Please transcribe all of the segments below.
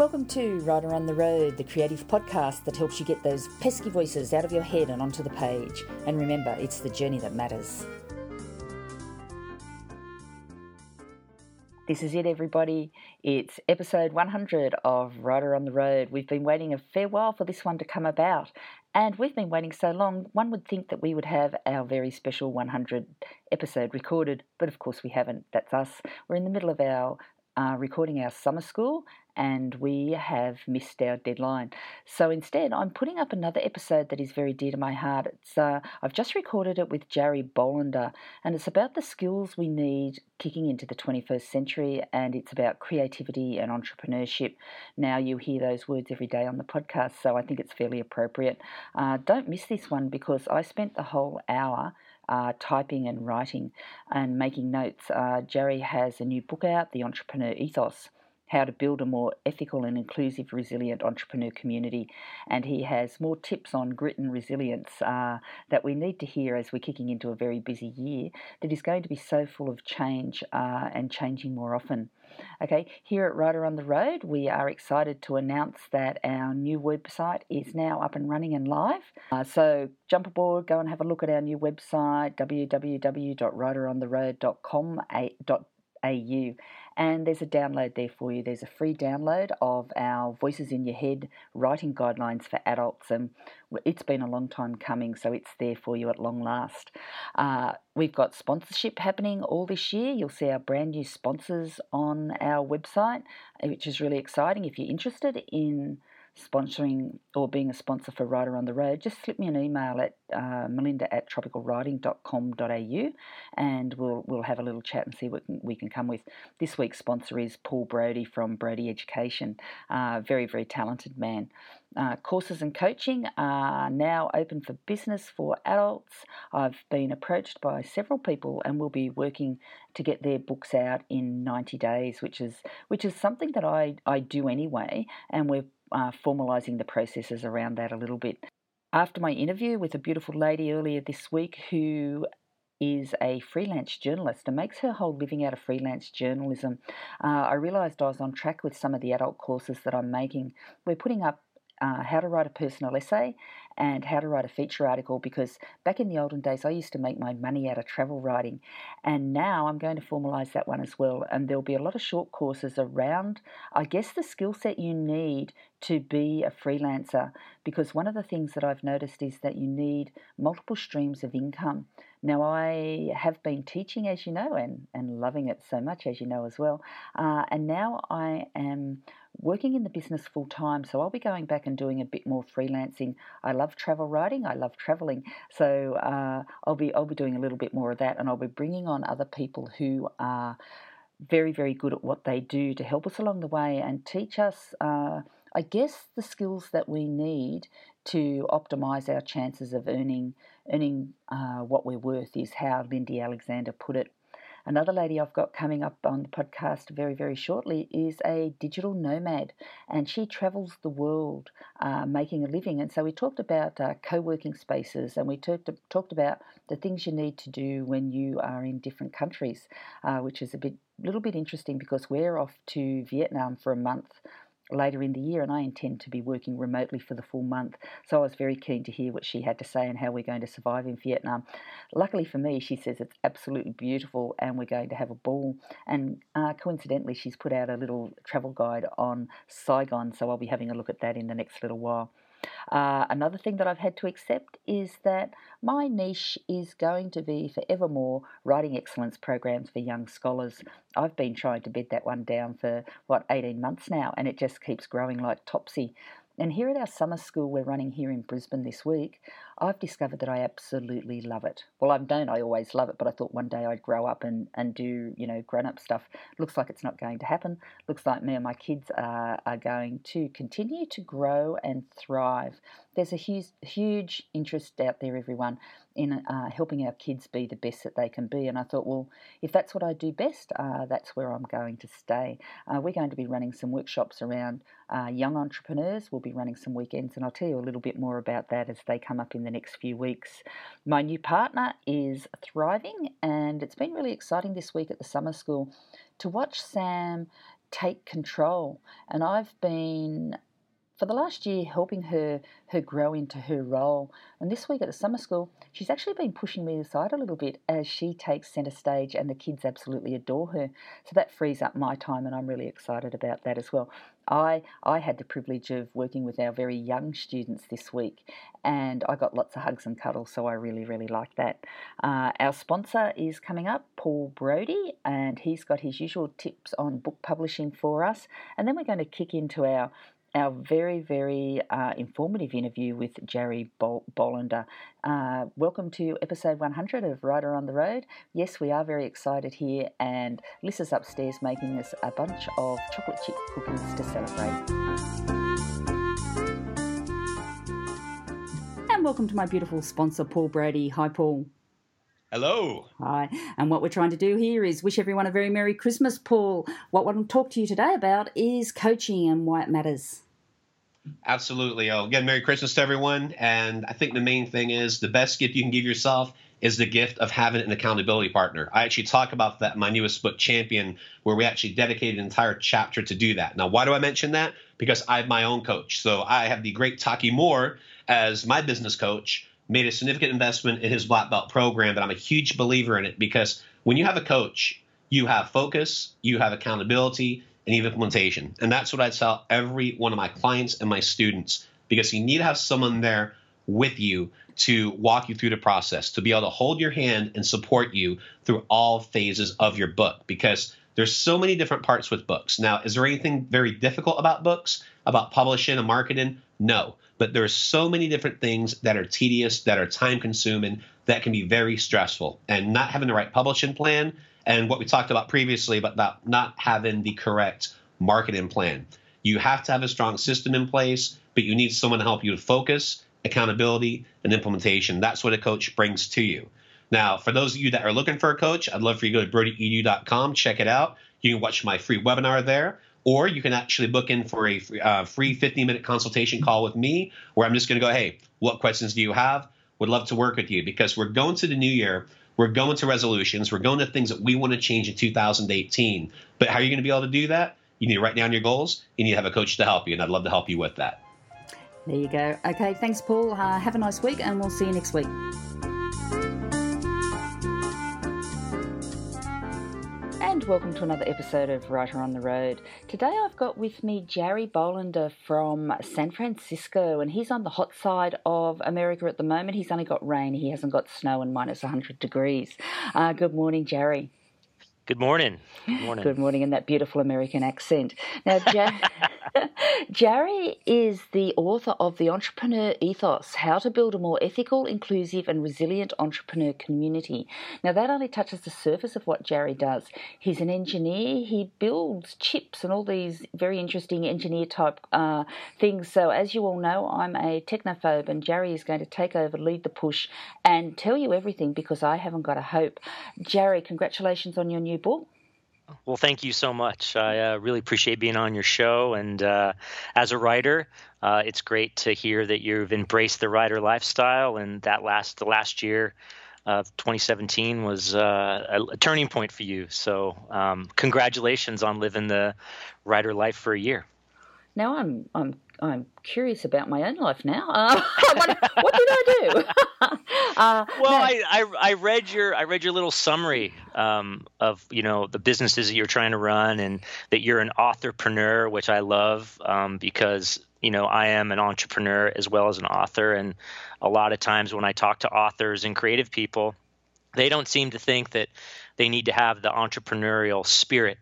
Welcome to Writer on the Road, the creative podcast that helps you get those pesky voices out of your head and onto the page. And remember, it's the journey that matters. This is it, everybody. It's episode 100 of Writer on the Road. We've been waiting a fair while for this one to come about, and we've been waiting so long, one would think that we would have our very special 100 episode recorded, but of course we haven't. That's us. We're in the middle of our uh, recording our summer school and we have missed our deadline. So instead, I'm putting up another episode that is very dear to my heart. It's uh, I've just recorded it with Jerry Bolander, and it's about the skills we need kicking into the 21st century, and it's about creativity and entrepreneurship. Now you hear those words every day on the podcast, so I think it's fairly appropriate. Uh, don't miss this one because I spent the whole hour. Uh, typing and writing and making notes. Uh, Jerry has a new book out, The Entrepreneur Ethos how to build a more ethical and inclusive, resilient entrepreneur community. And he has more tips on grit and resilience uh, that we need to hear as we're kicking into a very busy year that is going to be so full of change uh, and changing more often. Okay, here at Writer on the Road, we are excited to announce that our new website is now up and running and live. Uh, so jump aboard, go and have a look at our new website, www.writerontheroad.com.au au. And there's a download there for you. There's a free download of our Voices in Your Head writing guidelines for adults. And it's been a long time coming, so it's there for you at long last. Uh, we've got sponsorship happening all this year. You'll see our brand new sponsors on our website, which is really exciting. If you're interested in sponsoring or being a sponsor for Writer on the Road, just slip me an email at uh, melinda at tropicalwriting.com.au and we'll, we'll have a little chat and see what we can come with. This week's sponsor is Paul Brody from Brody Education, uh, very, very talented man. Uh, courses and coaching are now open for business for adults. I've been approached by several people and we'll be working to get their books out in 90 days, which is which is something that I, I do anyway, and we're uh, formalising the processes around that a little bit. After my interview with a beautiful lady earlier this week who is a freelance journalist and makes her whole living out of freelance journalism, uh, I realised I was on track with some of the adult courses that I'm making. We're putting up uh, how to write a personal essay and how to write a feature article because back in the olden days I used to make my money out of travel writing and now I'm going to formalize that one as well and there'll be a lot of short courses around I guess the skill set you need to be a freelancer because one of the things that I've noticed is that you need multiple streams of income. Now, I have been teaching, as you know, and, and loving it so much, as you know, as well. Uh, and now I am working in the business full time, so I'll be going back and doing a bit more freelancing. I love travel writing, I love traveling, so uh, I'll be I'll be doing a little bit more of that, and I'll be bringing on other people who are very very good at what they do to help us along the way and teach us. Uh, I guess the skills that we need to optimize our chances of earning earning uh, what we're worth is how Lindy Alexander put it. Another lady I've got coming up on the podcast very, very shortly is a digital nomad, and she travels the world uh, making a living. And so we talked about uh, co working spaces and we talked, talked about the things you need to do when you are in different countries, uh, which is a bit little bit interesting because we're off to Vietnam for a month later in the year, and I intend to be working remotely for the full month. So I was very keen to hear what she had to say and how we're going to survive in Vietnam. Luckily for me, she says it's absolutely beautiful and we're going to have a ball. And uh, coincidentally, she's put out a little travel guide on Saigon, so I'll be having a look at that in the next little while. Uh, another thing that I've had to accept is that my niche is going to be forevermore writing excellence programs for young scholars. I've been trying to bed that one down for, what, 18 months now, and it just keeps growing like topsy. And here at our summer school we're running here in Brisbane this week, I've discovered that I absolutely love it. Well, I've known I always love it, but I thought one day I'd grow up and, and do, you know, grown up stuff. Looks like it's not going to happen. Looks like me and my kids are, are going to continue to grow and thrive. There's a huge, huge interest out there, everyone, in uh, helping our kids be the best that they can be. And I thought, well, if that's what I do best, uh, that's where I'm going to stay. Uh, we're going to be running some workshops around uh, young entrepreneurs. We'll be running some weekends, and I'll tell you a little bit more about that as they come up in the the next few weeks. My new partner is thriving, and it's been really exciting this week at the summer school to watch Sam take control. And I've been for the last year helping her her grow into her role. And this week at the summer school, she's actually been pushing me aside a little bit as she takes centre stage and the kids absolutely adore her. So that frees up my time and I'm really excited about that as well. I I had the privilege of working with our very young students this week and I got lots of hugs and cuddles, so I really, really like that. Uh, our sponsor is coming up, Paul Brody, and he's got his usual tips on book publishing for us. And then we're going to kick into our our very, very uh, informative interview with Jerry Bol- Bolander. Uh, welcome to episode 100 of Writer on the Road. Yes, we are very excited here, and Liz is upstairs making us a bunch of chocolate chip cookies to celebrate. And welcome to my beautiful sponsor, Paul Brady. Hi, Paul. Hello. Hi. And what we're trying to do here is wish everyone a very Merry Christmas, Paul. What I want to talk to you today about is coaching and why it matters. Absolutely. Oh, again, Merry Christmas to everyone. And I think the main thing is the best gift you can give yourself is the gift of having an accountability partner. I actually talk about that in my newest book, Champion, where we actually dedicated an entire chapter to do that. Now, why do I mention that? Because I have my own coach. So I have the great Taki Moore as my business coach made a significant investment in his black belt program, but I'm a huge believer in it because when you have a coach, you have focus, you have accountability, and you have implementation. And that's what I tell every one of my clients and my students because you need to have someone there with you to walk you through the process, to be able to hold your hand and support you through all phases of your book because there's so many different parts with books. Now, is there anything very difficult about books, about publishing and marketing? No but there's so many different things that are tedious, that are time consuming, that can be very stressful. And not having the right publishing plan, and what we talked about previously about not having the correct marketing plan. You have to have a strong system in place, but you need someone to help you to focus, accountability, and implementation. That's what a coach brings to you. Now, for those of you that are looking for a coach, I'd love for you to go to brodyedu.com, check it out. You can watch my free webinar there or you can actually book in for a uh, free 15 minute consultation call with me where I'm just going to go, hey, what questions do you have? Would love to work with you because we're going to the new year. We're going to resolutions. We're going to things that we want to change in 2018. But how are you going to be able to do that? You need to write down your goals. And you need to have a coach to help you, and I'd love to help you with that. There you go. Okay, thanks, Paul. Uh, have a nice week, and we'll see you next week. And welcome to another episode of Writer on the Road. Today I've got with me Jerry Bolander from San Francisco, and he's on the hot side of America at the moment. He's only got rain, he hasn't got snow and minus 100 degrees. Uh, good morning, Jerry. Good morning. Good morning. Good morning in that beautiful American accent. Now, Jerry is the author of The Entrepreneur Ethos How to Build a More Ethical, Inclusive, and Resilient Entrepreneur Community. Now, that only touches the surface of what Jerry does. He's an engineer, he builds chips and all these very interesting engineer type uh, things. So, as you all know, I'm a technophobe, and Jerry is going to take over, lead the push, and tell you everything because I haven't got a hope. Jerry, congratulations on your new book. Well, thank you so much. I uh, really appreciate being on your show. And uh, as a writer, uh, it's great to hear that you've embraced the writer lifestyle. And that last the last year of 2017 was uh, a, a, turning point for you. So, um, congratulations on living the writer life for a year. Now I'm I'm I'm curious about my own life now. Uh, what, what, did I do? uh, well, no. I, I, I read your I read your little summary um, of you know the businesses that you're trying to run and that you're an authorpreneur, which I love um, because you know I am an entrepreneur as well as an author, and a lot of times when I talk to authors and creative people, they don't seem to think that they need to have the entrepreneurial spirit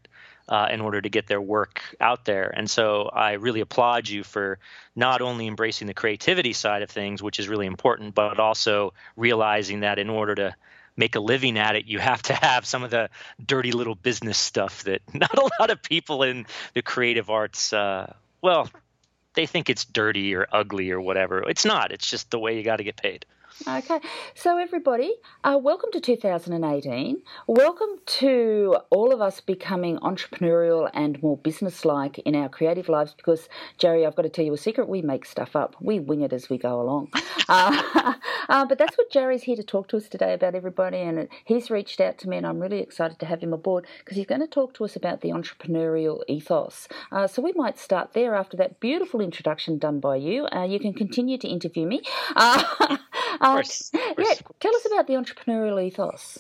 uh, in order to get their work out there. And so I really applaud you for not only embracing the creativity side of things, which is really important, but also realizing that in order to make a living at it, you have to have some of the dirty little business stuff that not a lot of people in the creative arts, uh, well, they think it's dirty or ugly or whatever. It's not. It's just the way you got to get paid. Okay, so everybody, uh, welcome to 2018. Welcome to all of us becoming entrepreneurial and more business-like in our creative lives. Because Jerry, I've got to tell you a secret: we make stuff up, we wing it as we go along. uh, uh, but that's what Jerry's here to talk to us today about, everybody. And he's reached out to me, and I'm really excited to have him aboard because he's going to talk to us about the entrepreneurial ethos. Uh, so we might start there after that beautiful introduction done by you. Uh, you can continue to interview me. Uh, course, yeah, tell us about the entrepreneurial ethos.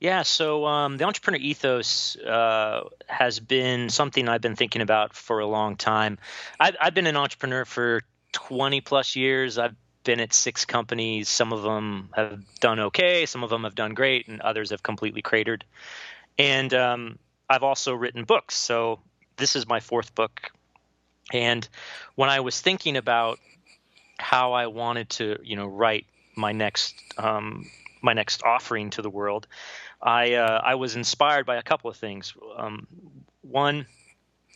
Yeah, so um, the entrepreneur ethos uh, has been something I've been thinking about for a long time. I've, I've, been an entrepreneur for 20 plus years. I've been at six companies. Some of them have done okay, some of them have done great, and others have completely cratered. And um, I've also written books. So this is my fourth book. And when I was thinking about how I wanted to, you know, write my next um, my next offering to the world, I uh, I was inspired by a couple of things. Um, one,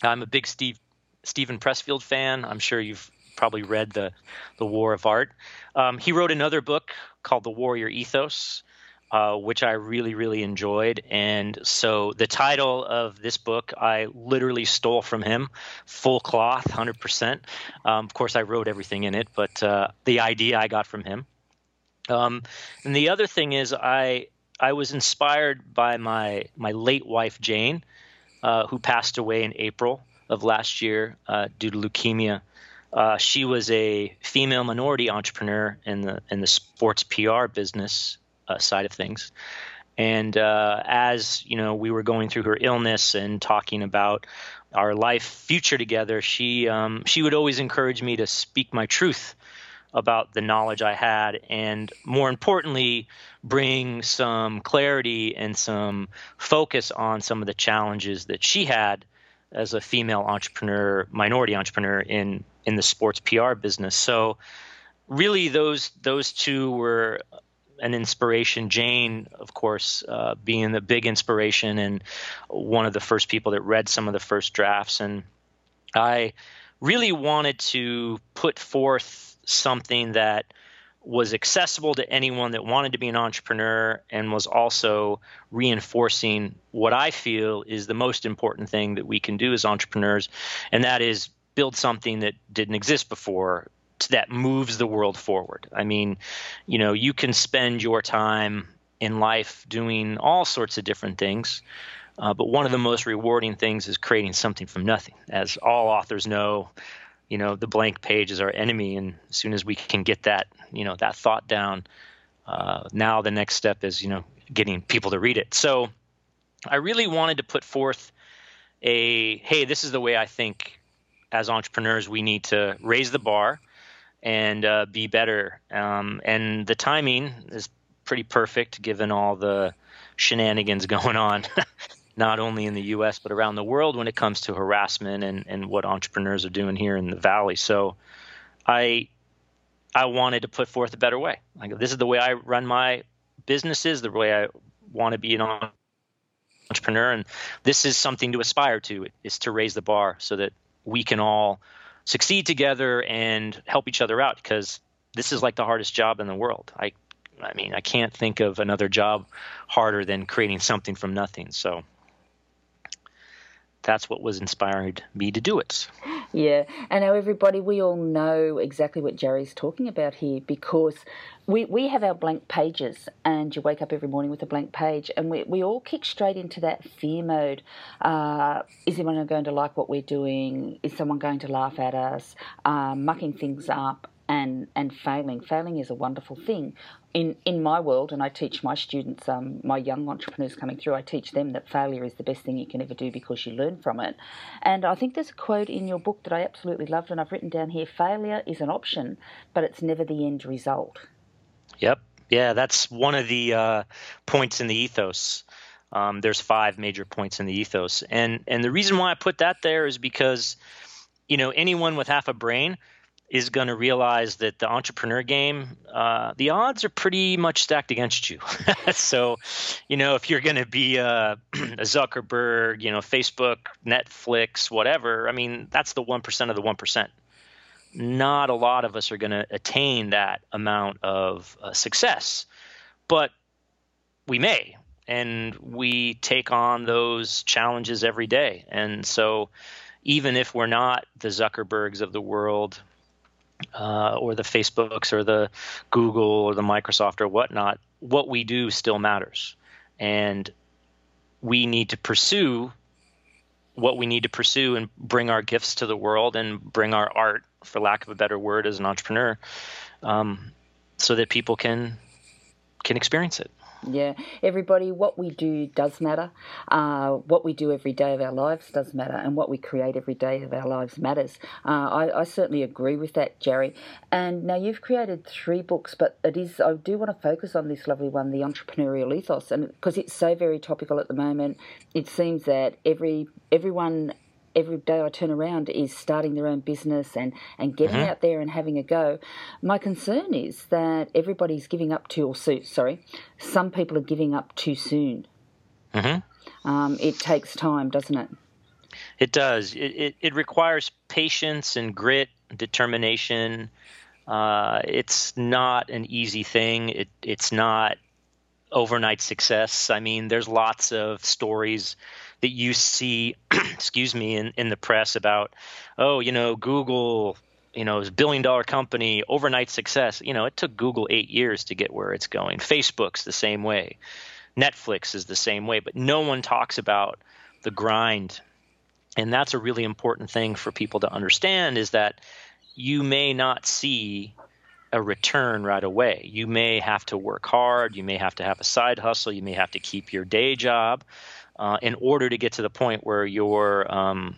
I'm a big Steve Steven Pressfield fan. I'm sure you've probably read the the War of Art. Um, he wrote another book called The Warrior Ethos. Uh, which I really, really enjoyed. And so the title of this book I literally stole from him, full cloth, 100%. Um, of course, I wrote everything in it, but uh, the idea I got from him. Um, and the other thing is, I I was inspired by my my late wife Jane, uh, who passed away in April of last year uh, due to leukemia. Uh, she was a female minority entrepreneur in the in the sports PR business uh, side of things, and uh, as you know, we were going through her illness and talking about our life future together. She um, she would always encourage me to speak my truth about the knowledge I had, and more importantly, bring some clarity and some focus on some of the challenges that she had as a female entrepreneur, minority entrepreneur in in the sports PR business. So, really, those those two were an inspiration. Jane, of course, uh, being the big inspiration and one of the first people that read some of the first drafts, and I really wanted to put forth something that was accessible to anyone that wanted to be an entrepreneur and was also reinforcing what I feel is the most important thing that we can do as entrepreneurs, and that is build something that didn't exist before that moves the world forward. I mean, you know, you can spend your time in life doing all sorts of different things. Uh, but one of the most rewarding things is creating something from nothing. As all authors know, you know the blank page is our enemy. And as soon as we can get that you know that thought down uh, now the next step is you know getting people to read it. So i really wanted to put forth a hey this is the way i think as entrepreneurs we need to raise the bar and uh, be better. Um, and the timing is pretty perfect given all the shenanigans going on not only in the U.S. but around the world when it comes to harassment and, and what entrepreneurs are doing here in the valley. So, I I wanted to put forth a better way. Like this is the way I run my businesses, the way I want to be an entrepreneur, and this is something to aspire to. Is to raise the bar so that we can all succeed together and help each other out because this is like the hardest job in the world. I I mean, I can't think of another job harder than creating something from nothing. So that's what was inspired me to do it. Yeah, and now everybody, we all know exactly what Jerry's talking about here because we, we have our blank pages, and you wake up every morning with a blank page, and we, we all kick straight into that fear mode. Uh, is anyone going to like what we're doing? Is someone going to laugh at us? Uh, mucking things up and and failing. Failing is a wonderful thing. In in my world, and I teach my students, um, my young entrepreneurs coming through, I teach them that failure is the best thing you can ever do because you learn from it. And I think there's a quote in your book that I absolutely loved, and I've written down here: failure is an option, but it's never the end result. Yep. Yeah, that's one of the uh, points in the ethos. Um, there's five major points in the ethos, and and the reason why I put that there is because, you know, anyone with half a brain is going to realize that the entrepreneur game, uh, the odds are pretty much stacked against you. so, you know, if you're going to be a, a, Zuckerberg, you know, Facebook, Netflix, whatever, I mean, that's the 1% of the 1%. not a lot of us are going to attain that amount of uh, success, but we may, and we take on those challenges every day. And so, even if we're not the Zuckerbergs of the world, uh, or the Facebooks, or the Google, or the Microsoft, or whatnot, what we do still matters, and we need to pursue what we need to pursue and bring our gifts to the world and bring our art, for lack of a better word, as an entrepreneur, um, so that people can can experience it. Yeah, everybody, what we do does matter. Uh, what we do every day of our lives does matter, and what we create every day of our lives matters. Uh, I, I, certainly agree with that, Jerry. And now you've created three books, but it is I do want to focus on this lovely one, the entrepreneurial ethos, and because it's so very topical at the moment, it seems that every everyone every day I turn around is starting their own business and, and getting mm-hmm. out there and having a go. My concern is that everybody's giving up too, or sorry, some people are giving up too soon. Mm-hmm. Um, it takes time, doesn't it? It does. It, it, it requires patience and grit, determination. Uh, it's not an easy thing. It, it's not overnight success. I mean, there's lots of stories that you see, excuse me, in, in the press about, oh, you know, Google, you know, is a billion dollar company, overnight success. You know, it took Google eight years to get where it's going. Facebook's the same way. Netflix is the same way, but no one talks about the grind. And that's a really important thing for people to understand is that you may not see a return right away. You may have to work hard, you may have to have a side hustle, you may have to keep your day job uh, in order to get to the point where your um,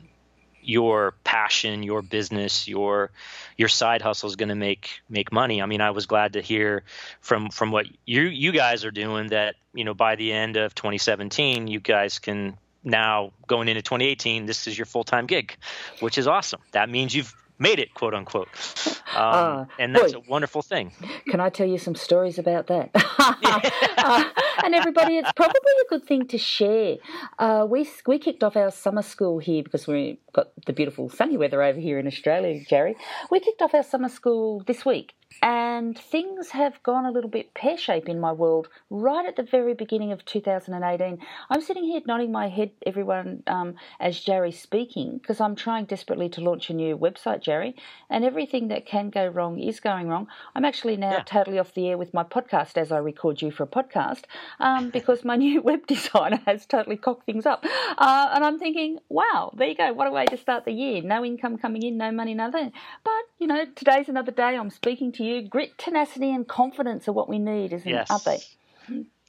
your passion, your business, your your side hustle is going to make make money. I mean, I was glad to hear from from what you you guys are doing that you know by the end of 2017, you guys can now going into 2018, this is your full time gig, which is awesome. That means you've made it, quote unquote. Um, uh, and that's boy, a wonderful thing. Can I tell you some stories about that? uh, and everybody, it's probably a good thing to share. Uh, we we kicked off our summer school here because we got the beautiful sunny weather over here in Australia, Jerry. We kicked off our summer school this week, and things have gone a little bit pear shaped in my world right at the very beginning of 2018. I'm sitting here nodding my head, everyone, um, as Jerry's speaking, because I'm trying desperately to launch a new website, Jerry, and everything that can go wrong is going wrong. I'm actually now yeah. totally off the air with my podcast as I record you for a podcast um, because my new web designer has totally cocked things up. Uh, and I'm thinking, wow, there you go. What a way to start the year. No income coming in, no money, nothing. But, you know, today's another day. I'm speaking to you. Grit, tenacity, and confidence are what we need, isn't yes. aren't they?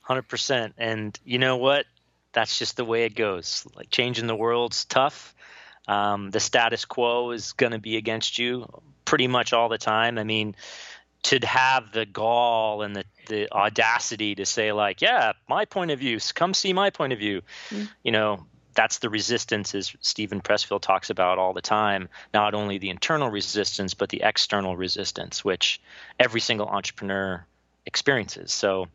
Hundred percent. And you know what? That's just the way it goes. Like changing the world's tough. Um, the status quo is going to be against you pretty much all the time. I mean, to have the gall and the, the audacity to say like, yeah, my point of view, come see my point of view. Mm-hmm. You know, that's the resistance as Steven Pressfield talks about all the time. Not only the internal resistance, but the external resistance, which every single entrepreneur experiences. So,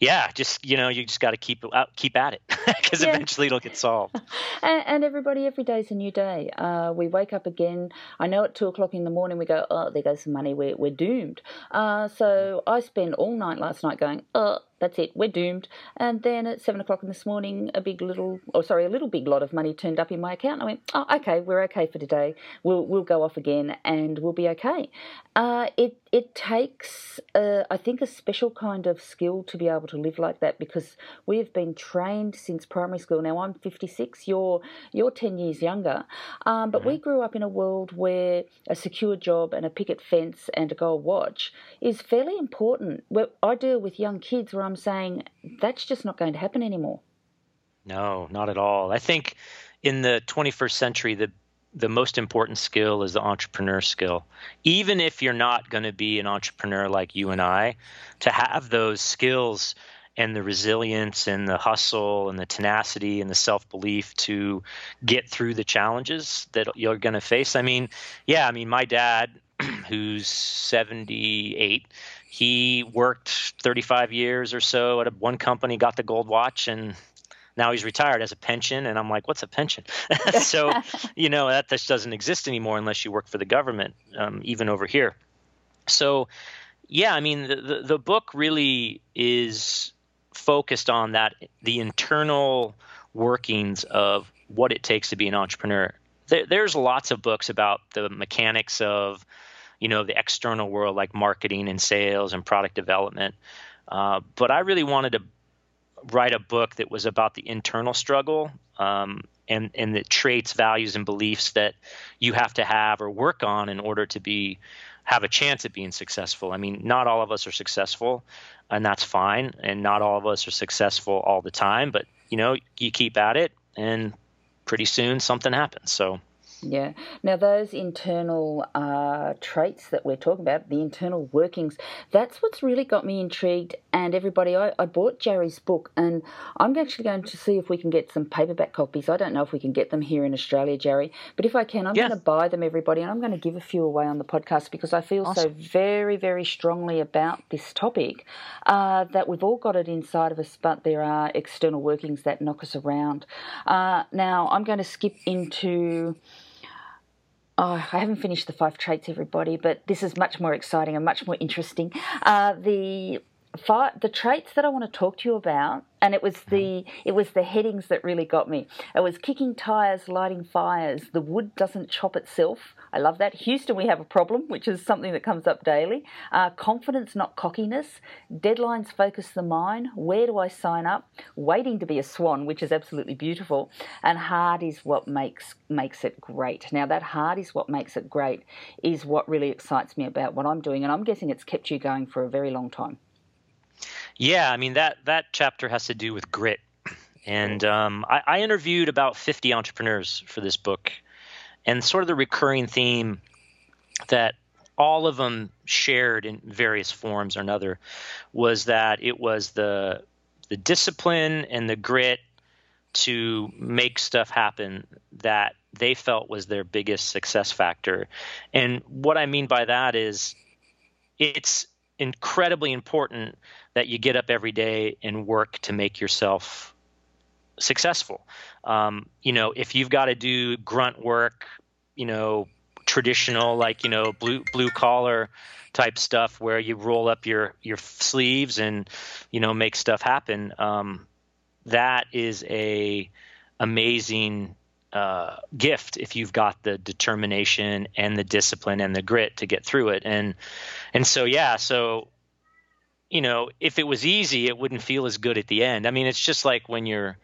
yeah, just you know, you just got to keep out, keep at it because yeah. eventually it'll get solved. and, and, everybody, every day is a new day. Uh, we wake up again. I know at two o'clock in the morning we go, oh, there goes some money. We're we're doomed. Uh, so I spent all night last night going, oh that's it, we're doomed. And then at seven o'clock in this morning, a big little, or oh, sorry, a little big lot of money turned up in my account. I went, oh, okay, we're okay for today. We'll we'll go off again, and we'll be okay. Uh, it it takes, uh, I think, a special kind of skill to be able to live like that because we have been trained since primary school. Now I'm 56. You're you're 10 years younger, um, but mm-hmm. we grew up in a world where a secure job and a picket fence and a gold watch is fairly important. Where I deal with young kids where I'm I'm saying that's just not going to happen anymore. No, not at all. I think in the 21st century, the the most important skill is the entrepreneur skill. Even if you're not going to be an entrepreneur like you and I, to have those skills and the resilience and the hustle and the tenacity and the self belief to get through the challenges that you're going to face. I mean, yeah, I mean, my dad, who's 78, he worked 35 years or so at a, one company, got the gold watch, and now he's retired as a pension and i'm like what's a pension? So you know that just doesn't exist anymore unless you work for the government um, even over here. So yeah i mean the, the, the book really is focused on that the internal workings of what it takes to be an entrepreneur. There, there's lots of books about the mechanics of you know the external world like marketing and sales and product development uh, but i really wanted to write a book that was about the internal struggle um, and and the traits, values, and beliefs that you have to have or work on in order to be have a chance at being successful. I mean, not all of us are successful, and that's fine. And not all of us are successful all the time, but you know, you keep at it, and pretty soon something happens. So yeah. Now, those internal uh, traits that we're talking about, the internal workings, that's what's really got me intrigued. And everybody, I, I bought Jerry's book, and I'm actually going to see if we can get some paperback copies. I don't know if we can get them here in Australia, Jerry, but if I can, I'm yeah. going to buy them, everybody, and I'm going to give a few away on the podcast because I feel awesome. so very, very strongly about this topic uh, that we've all got it inside of us, but there are external workings that knock us around. Uh, now, I'm going to skip into. Oh, I haven't finished the five traits, everybody, but this is much more exciting and much more interesting. Uh, the five, the traits that I want to talk to you about and it was the it was the headings that really got me. It was kicking tires, lighting fires. The wood doesn't chop itself. I love that. Houston, we have a problem, which is something that comes up daily. Uh, confidence, not cockiness. Deadlines focus the mind. Where do I sign up? Waiting to be a swan, which is absolutely beautiful. And hard is what makes makes it great. Now that hard is what makes it great is what really excites me about what I'm doing, and I'm guessing it's kept you going for a very long time. Yeah, I mean that that chapter has to do with grit, and um, I, I, interviewed about 50 entrepreneurs for this book, and sort of the recurring theme that all of them shared in various forms or another was that it was the the discipline and the grit to make stuff happen that they felt was their biggest success factor. And what I mean by that is it's incredibly important that you get up every day and work to make yourself successful. Um, you know, if you've got to do grunt work, you know, traditional like you know blue blue collar type stuff where you roll up your your sleeves and you know make stuff happen. Um, that is a amazing uh, gift if you've got the determination and the discipline and the grit to get through it. And and so yeah, so you know, if it was easy, it wouldn't feel as good at the end. I mean, it's just like when you're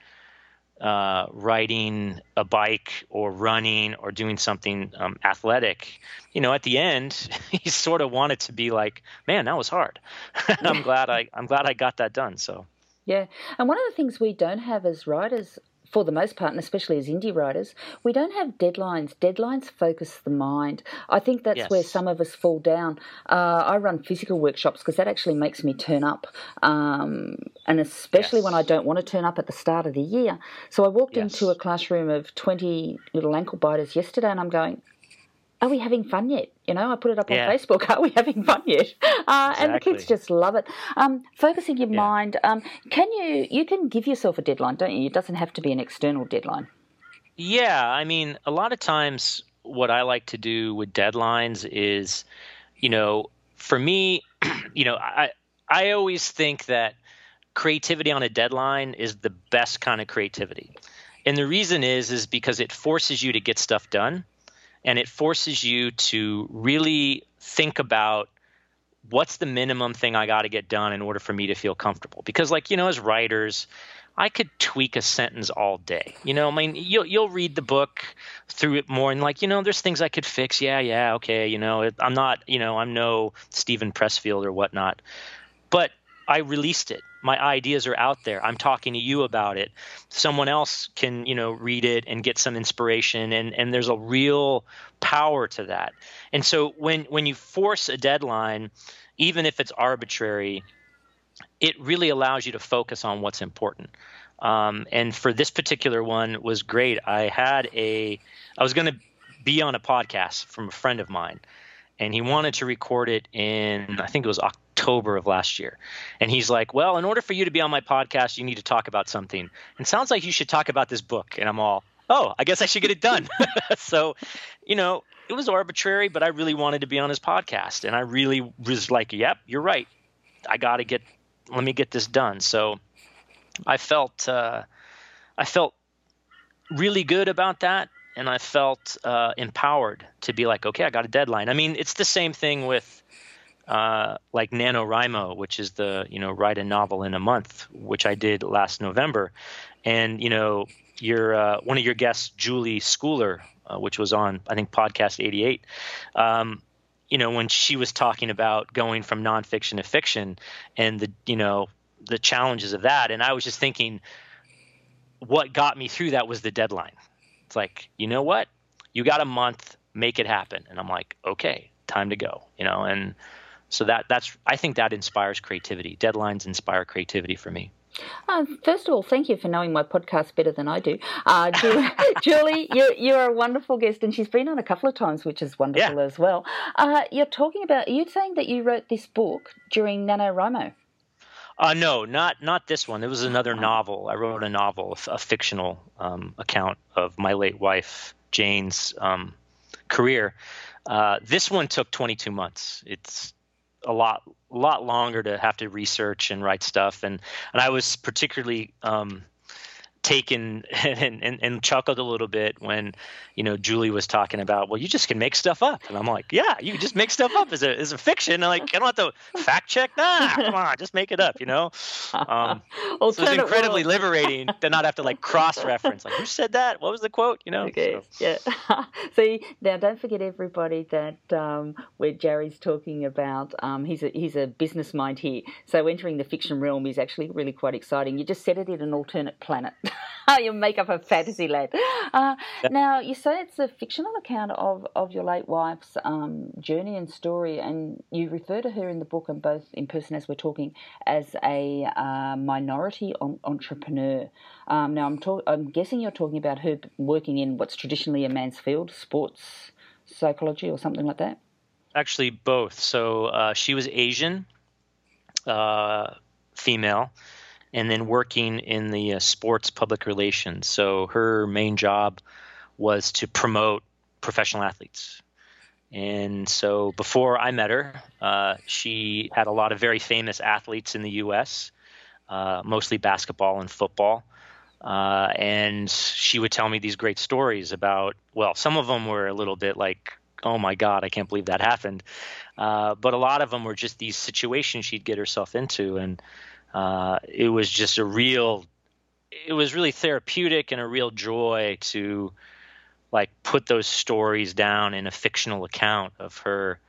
uh, riding a bike or running or doing something um, athletic, you know, at the end, you sort of want it to be like, man, that was hard. I'm glad I I'm glad I got that done. So. Yeah, and one of the things we don't have as riders for the most part, and especially as indie writers, we don't have deadlines. Deadlines focus the mind. I think that's yes. where some of us fall down. Uh, I run physical workshops because that actually makes me turn up, um, and especially yes. when I don't want to turn up at the start of the year. So I walked yes. into a classroom of 20 little ankle biters yesterday, and I'm going, are we having fun yet? You know, I put it up yeah. on Facebook. Are we having fun yet? Uh, exactly. And the kids just love it. Um, focusing your yeah. mind. Um, can you you can give yourself a deadline, don't you? It doesn't have to be an external deadline. Yeah, I mean, a lot of times, what I like to do with deadlines is, you know, for me, you know, I I always think that creativity on a deadline is the best kind of creativity, and the reason is is because it forces you to get stuff done and it forces you to really think about what's the minimum thing I got to get done in order for me to feel comfortable. Because, like, you know, as writers, I could tweak a sentence all day. You know, I mean, you'll you'll read the book through it more and like, you know, there's things I could fix. Yeah, yeah, okay. You know, I'm not, you know, I'm no Steven Pressfield or whatnot, but I released it. My ideas are out there. I'm talking to you about it. Someone else can, you know, read it and get some inspiration and and there's a real power to that. And so when when you force a deadline, even if it's arbitrary, it really allows you to focus on what's important. Um, and for this particular one was great. I had a I was going to be on a podcast from a friend of mine and he wanted to record it in I think it was October of last year. And he's like, Well, in order for you to be on my podcast, you need to talk about something. And sounds like you should talk about this book. And I'm all, Oh, I guess I should get it done. so, you know, it was arbitrary, but I really wanted to be on his podcast. And I really was like, Yep, you're right. I got to get, let me get this done. So I felt, uh, I felt really good about that and I felt uh, empowered to be like, okay, I got a deadline. I mean, it's the same thing with uh, like NaNoWriMo, which is the you know write a novel in a month, which I did last November, and you know your uh, one of your guests, Julie Schooler, uh, which was on I think podcast 88. Um, you know when she was talking about going from nonfiction to fiction and the you know the challenges of that, and I was just thinking, what got me through that was the deadline it's like, you know what? You got a month, make it happen. And I'm like, okay, time to go. You know, and so that that's I think that inspires creativity. Deadlines inspire creativity for me. Uh, first of all, thank you for knowing my podcast better than I do. Uh, Julie, Julie you're, you're, a wonderful guest, and she's been on a couple of times, which is wonderful yeah. as well. Uh, you're talking about, are you saying that you wrote this book during NaNoWriMo? Uh, no, not not this one. It was another novel. I wrote a novel, a fictional um, account of my late wife Jane's um, career. Uh, this one took 22 months. It's a lot a lot longer to have to research and write stuff, and and I was particularly um, taken and, and, and, chuckled a little bit when you know Julie was talking about well you just can make stuff up. And I'm like yeah you can just make stuff up as a as a fiction. I'm like I don't have to fact check nah come on just make it up you know? Um, so it's incredibly liberating to not have to like cross reference like who said that? What was the quote? You know okay so. yeah. See now don't forget everybody that um, where Jerry's talking about um, he's a he's a business mind here. So entering the fiction realm is actually really quite exciting. You just set it in an alternate planet you make up a fantasy land. Uh, now, you say it's a fictional account of, of your late wife's um, journey and story, and you refer to her in the book, and both in person as we're talking, as a uh, minority entrepreneur. Um, now, I'm, talk- I'm guessing you're talking about her working in what's traditionally a man's field, sports psychology or something like that? Actually, both. So uh, she was Asian, uh, female and then working in the uh, sports public relations. So her main job was to promote professional athletes. And so before I met her, uh, she had a lot of very famous athletes in the U.S., uh, mostly basketball and football. Uh, and she would tell me these great stories about, well, some of them were a little bit like, oh my God, I can't believe that happened. Uh, but a lot of them were just these situations she'd get herself into. And uh, it was just a real it was really therapeutic and a real joy to like put those stories down in a fictional account of her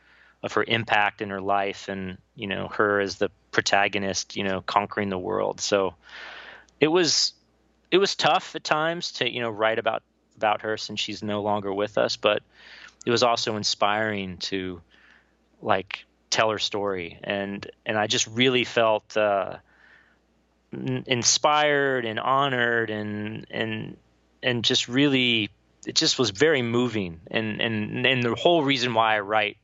of her impact in her life and you know her as the protagonist you know conquering the world. So it was it was tough at times to you know write about about her since she's no longer with us but it was also inspiring to like tell her story. And and I just really felt uh, inspired and honored and and and just really it just was very moving. And and and the whole reason why I write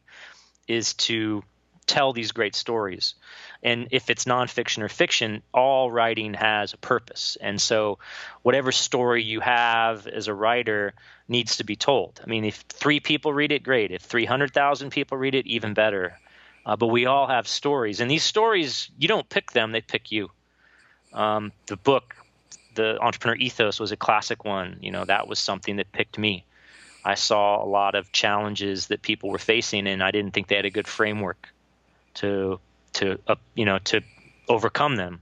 is to tell these great stories. And if it's nonfiction or fiction all writing has a purpose. And so whatever story you have as a writer needs to be told. I mean if three people read it great. If 300000 people read it even better. Uh, but we all have stories. And these stories you don't pick them they pick you um, the book, the entrepreneur ethos, was a classic one. You know, that was something that picked me. I saw a lot of challenges that people were facing, and I didn't think they had a good framework to to uh, you know to overcome them.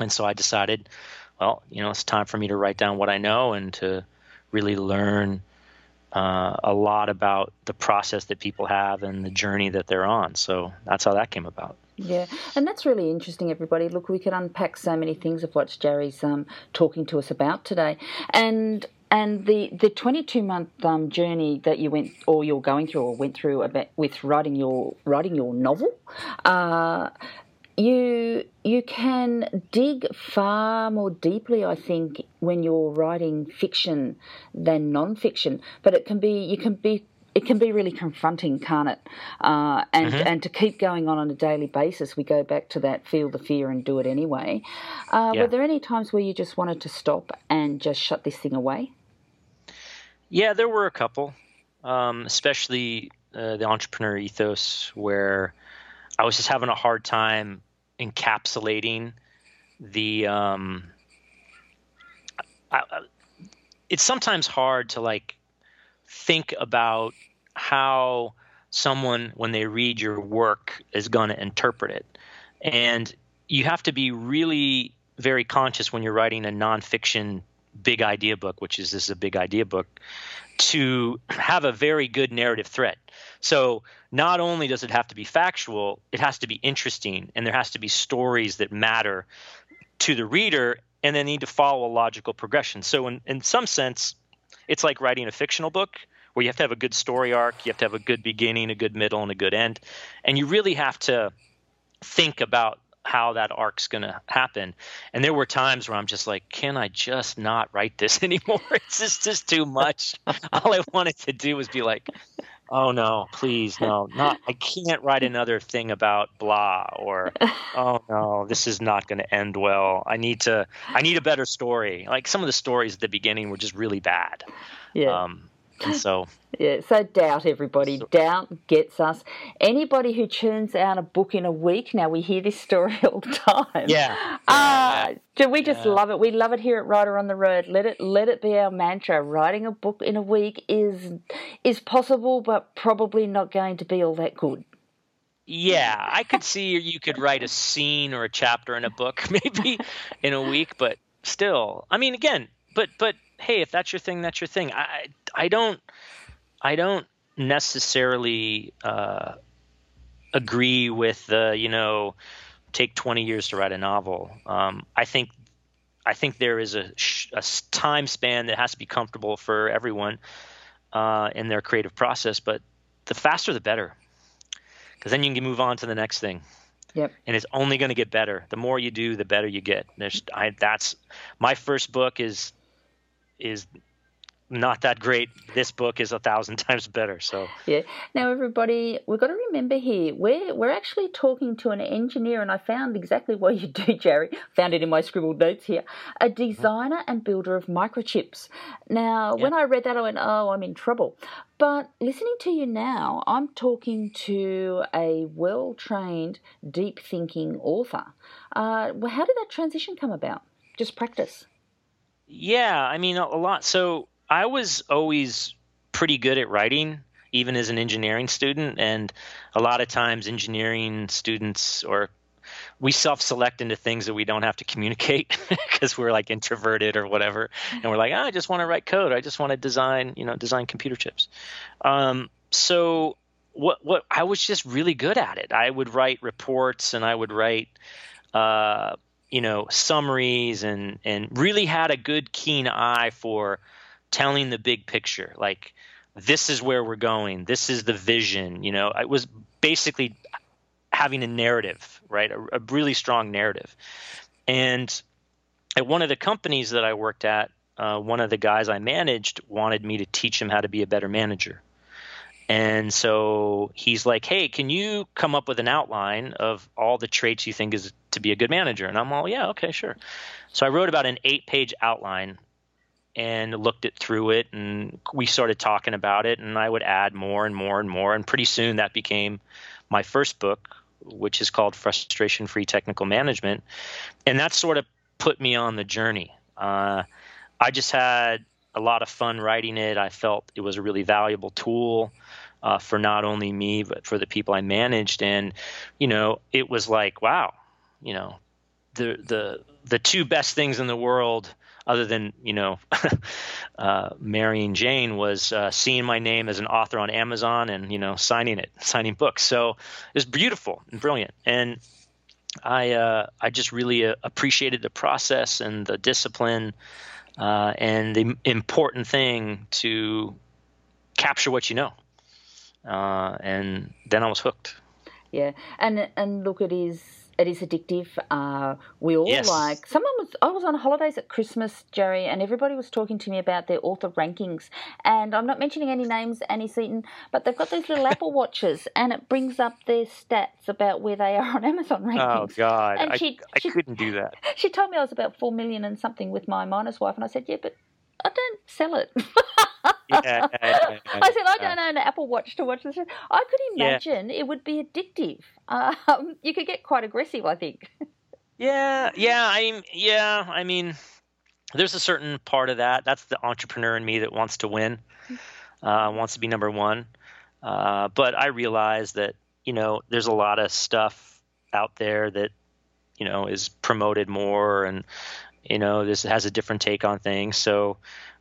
And so I decided, well, you know, it's time for me to write down what I know and to really learn uh, a lot about the process that people have and the journey that they're on. So that's how that came about. Yeah, and that's really interesting, everybody. Look, we could unpack so many things of what Jerry's um, talking to us about today, and and the the 22 month um, journey that you went or you're going through or went through about, with writing your writing your novel. Uh, you you can dig far more deeply, I think, when you're writing fiction than non-fiction. But it can be you can be it can be really confronting, can't it? Uh, and mm-hmm. and to keep going on on a daily basis, we go back to that feel the fear and do it anyway. Uh, yeah. Were there any times where you just wanted to stop and just shut this thing away? Yeah, there were a couple, um, especially uh, the entrepreneur ethos, where I was just having a hard time encapsulating the. Um, I, I, it's sometimes hard to like think about how someone when they read your work is going to interpret it. And you have to be really very conscious when you're writing a nonfiction big idea book which is this is a big idea book to have a very good narrative thread. So not only does it have to be factual it has to be interesting and there has to be stories that matter to the reader and they need to follow a logical progression. So in, in some sense it's like writing a fictional book where you have to have a good story arc, you have to have a good beginning, a good middle, and a good end, and you really have to think about how that arc's going to happen. And there were times where I'm just like, can I just not write this anymore? it's just, just too much. All I wanted to do was be like, oh no, please no, not. I can't write another thing about blah or oh no, this is not going to end well. I need to. I need a better story. Like some of the stories at the beginning were just really bad. Yeah. Um, and so yeah, so doubt everybody. So, doubt gets us. Anybody who churns out a book in a week, now we hear this story all the time. Yeah. Uh, do we just yeah. love it? We love it here at Writer on the Road. Let it let it be our mantra. Writing a book in a week is is possible, but probably not going to be all that good. Yeah, I could see you could write a scene or a chapter in a book maybe in a week, but still, I mean, again, but but hey, if that's your thing, that's your thing. I I don't I don't necessarily uh, agree with the you know take 20 years to write a novel. Um, I think I think there is a, a, time span that has to be comfortable for everyone uh, in their creative process, but the faster the better, because then you can move on to the next thing. Yep. And it's only going to get better. The more you do, the better you get. There's, I, that's my first book is is not that great. This book is a thousand times better. So yeah. Now everybody, we've got to remember here we're we're actually talking to an engineer, and I found exactly what you do, Jerry. Found it in my scribbled notes here. A designer and builder of microchips. Now, when I read that, I went, "Oh, I'm in trouble." But listening to you now, I'm talking to a well trained, deep thinking author. Uh, well, how did that transition come about? Just practice. Yeah, I mean, a lot. So I was always pretty good at writing, even as an engineering student. And a lot of times, engineering students or we self-select into things that we don't have to communicate because we're like introverted or whatever, and we're like, oh, I just want to write code. I just want to design, you know, design computer chips. Um, so what what I was just really good at it. I would write reports and I would write uh, you know summaries and and really had a good keen eye for telling the big picture. Like this is where we're going. This is the vision. You know i was basically having a narrative right? A, a really strong narrative. And at one of the companies that i worked at uh, one of the guys i managed wanted me to teach him how to be a better manager and so he's like, "Hey, can you come up with an outline of all the traits you think is to be a good manager?" And I'm all, "Yeah, okay, sure." So I wrote about an eight-page outline and looked it through it, and we started talking about it, and I would add more and more and more, and pretty soon that became my first book, which is called Frustration Free Technical Management, and that sort of put me on the journey. Uh, I just had a lot of fun writing it. I felt it was a really valuable tool uh, for not only me but for the people I managed. And you know, it was like, wow, you know, the the the two best things in the world other than you know uh, marrying Jane was uh, seeing my name as an author on Amazon and you know signing it, signing books. So it was beautiful and brilliant, and I uh, I just really uh, appreciated the process and the discipline uh, and the important thing to capture what you know. Uh, and then I was hooked. Yeah, and and look, it is it is addictive. Uh, we all yes. like. Someone was. I was on holidays at Christmas, Jerry, and everybody was talking to me about their author rankings. And I'm not mentioning any names, Annie Seton, but they've got these little Apple watches, and it brings up their stats about where they are on Amazon oh, rankings. Oh God, and she, I, I she, couldn't do that. She told me I was about four million and something with my minus wife, and I said, yeah, but I don't sell it. Yeah, yeah, I said, I don't own an Apple Watch to watch this. I could imagine it would be addictive. Um, you could get quite aggressive, I think. Yeah, yeah, I yeah, I mean, there's a certain part of that. That's the entrepreneur in me that wants to win, uh, wants to be number one. Uh, but I realize that you know there's a lot of stuff out there that you know is promoted more, and you know this has a different take on things. So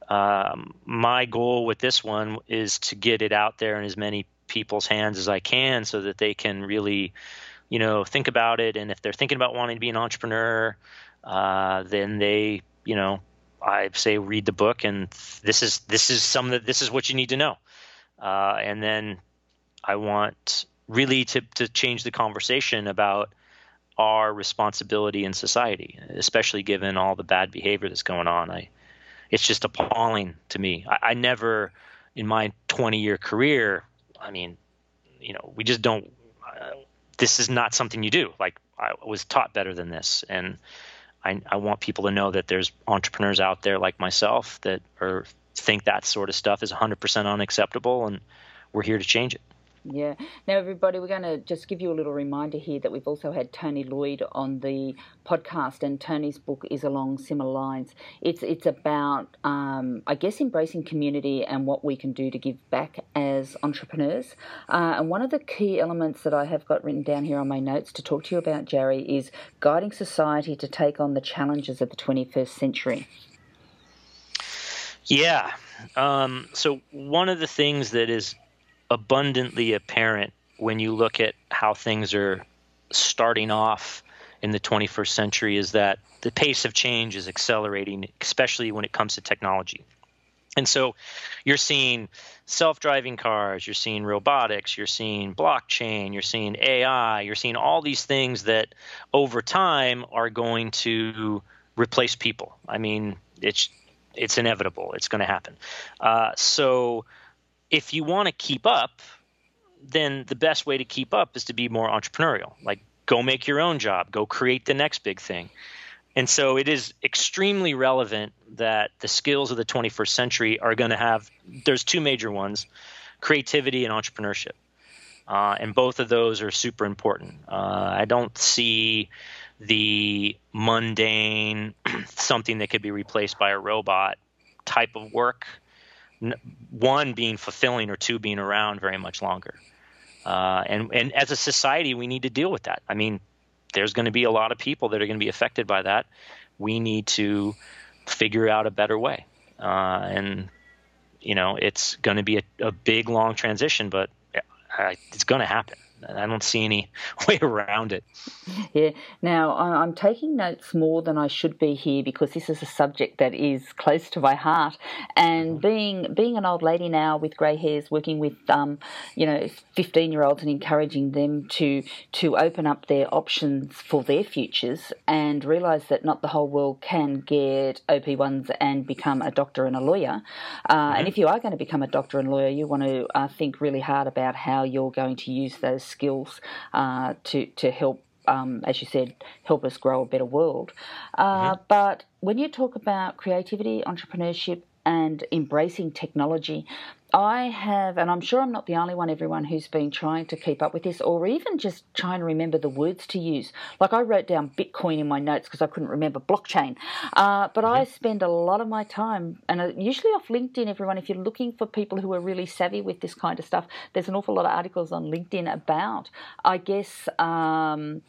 um, my goal with this one is to get it out there in as many people's hands as I can so that they can really, you know, think about it. And if they're thinking about wanting to be an entrepreneur, uh, then they, you know, I say read the book and this is this is some that this is what you need to know. Uh, and then I want really to to change the conversation about our responsibility in society, especially given all the bad behavior that's going on. I it's just appalling to me. I, I never, in my 20 year career, I mean, you know, we just don't. Uh, this is not something you do. Like I was taught better than this, and I, I want people to know that there's entrepreneurs out there like myself that are think that sort of stuff is 100% unacceptable, and we're here to change it. Yeah. Now, everybody, we're going to just give you a little reminder here that we've also had Tony Lloyd on the podcast, and Tony's book is along similar lines. It's it's about, um, I guess, embracing community and what we can do to give back as entrepreneurs. Uh, and one of the key elements that I have got written down here on my notes to talk to you about, Jerry, is guiding society to take on the challenges of the 21st century. Yeah. Um, so one of the things that is abundantly apparent when you look at how things are starting off in the 21st century is that the pace of change is accelerating, especially when it comes to technology. And so you're seeing self driving cars, you're seeing robotics, you're seeing blockchain, you're seeing AI, you're seeing all these things that over time are going to replace people. I mean, it's it's inevitable. It's going to happen. Uh, so if you want to keep up, then the best way to keep up is to be more entrepreneurial. Like go make your own job, go create the next big thing. And so it is extremely relevant that the skills of the 21st century are going to have there's two major ones, creativity and entrepreneurship. Uh, and both of those are super important. Uh, I don't see the mundane, something that could be replaced by a robot type of work one being fulfilling or two being around very much longer. Uh, and and as a society, we need to deal with that. I mean, there's going to be a lot of people that are going to be affected by that. We need to figure out a better way. Uh, and you know, it's going to be a, a big, long transition, but uh, it's going to happen. I don't see any way around it. Yeah. Now, I'm taking notes more than I should be here because this is a subject that is close to my heart. And mm-hmm. being being an old lady now with grey hairs, working with um, you know, 15 year olds and encouraging them to to open up their options for their futures and realise that not the whole world can get OP1s and become a doctor and a lawyer. Uh, mm-hmm. And if you are going to become a doctor and lawyer, you want to uh, think really hard about how you're going to use those skills uh, to to help. Um, as you said, help us grow a better world. Uh, mm-hmm. But when you talk about creativity, entrepreneurship, and embracing technology. I have, and I'm sure I'm not the only one, everyone who's been trying to keep up with this or even just trying to remember the words to use. Like I wrote down Bitcoin in my notes because I couldn't remember blockchain. Uh, but mm-hmm. I spend a lot of my time, and usually off LinkedIn, everyone, if you're looking for people who are really savvy with this kind of stuff, there's an awful lot of articles on LinkedIn about, I guess, um,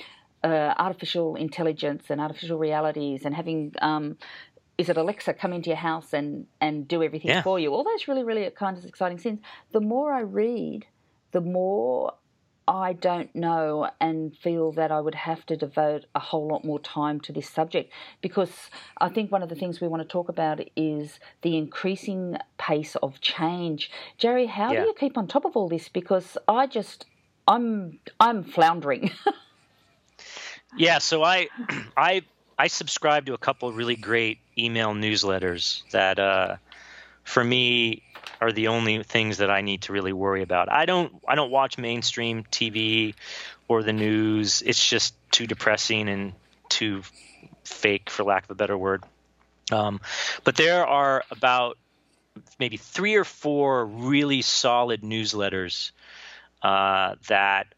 uh, artificial intelligence and artificial realities and having um, is it Alexa come into your house and and do everything yeah. for you? All those really really kind of exciting things. The more I read, the more I don't know and feel that I would have to devote a whole lot more time to this subject because I think one of the things we want to talk about is the increasing pace of change. Jerry, how yeah. do you keep on top of all this? Because I just I'm I'm floundering. Yeah, so I I I subscribe to a couple really great email newsletters that uh, for me are the only things that I need to really worry about. I don't I don't watch mainstream TV or the news. It's just too depressing and too fake, for lack of a better word. Um, but there are about maybe three or four really solid newsletters uh, that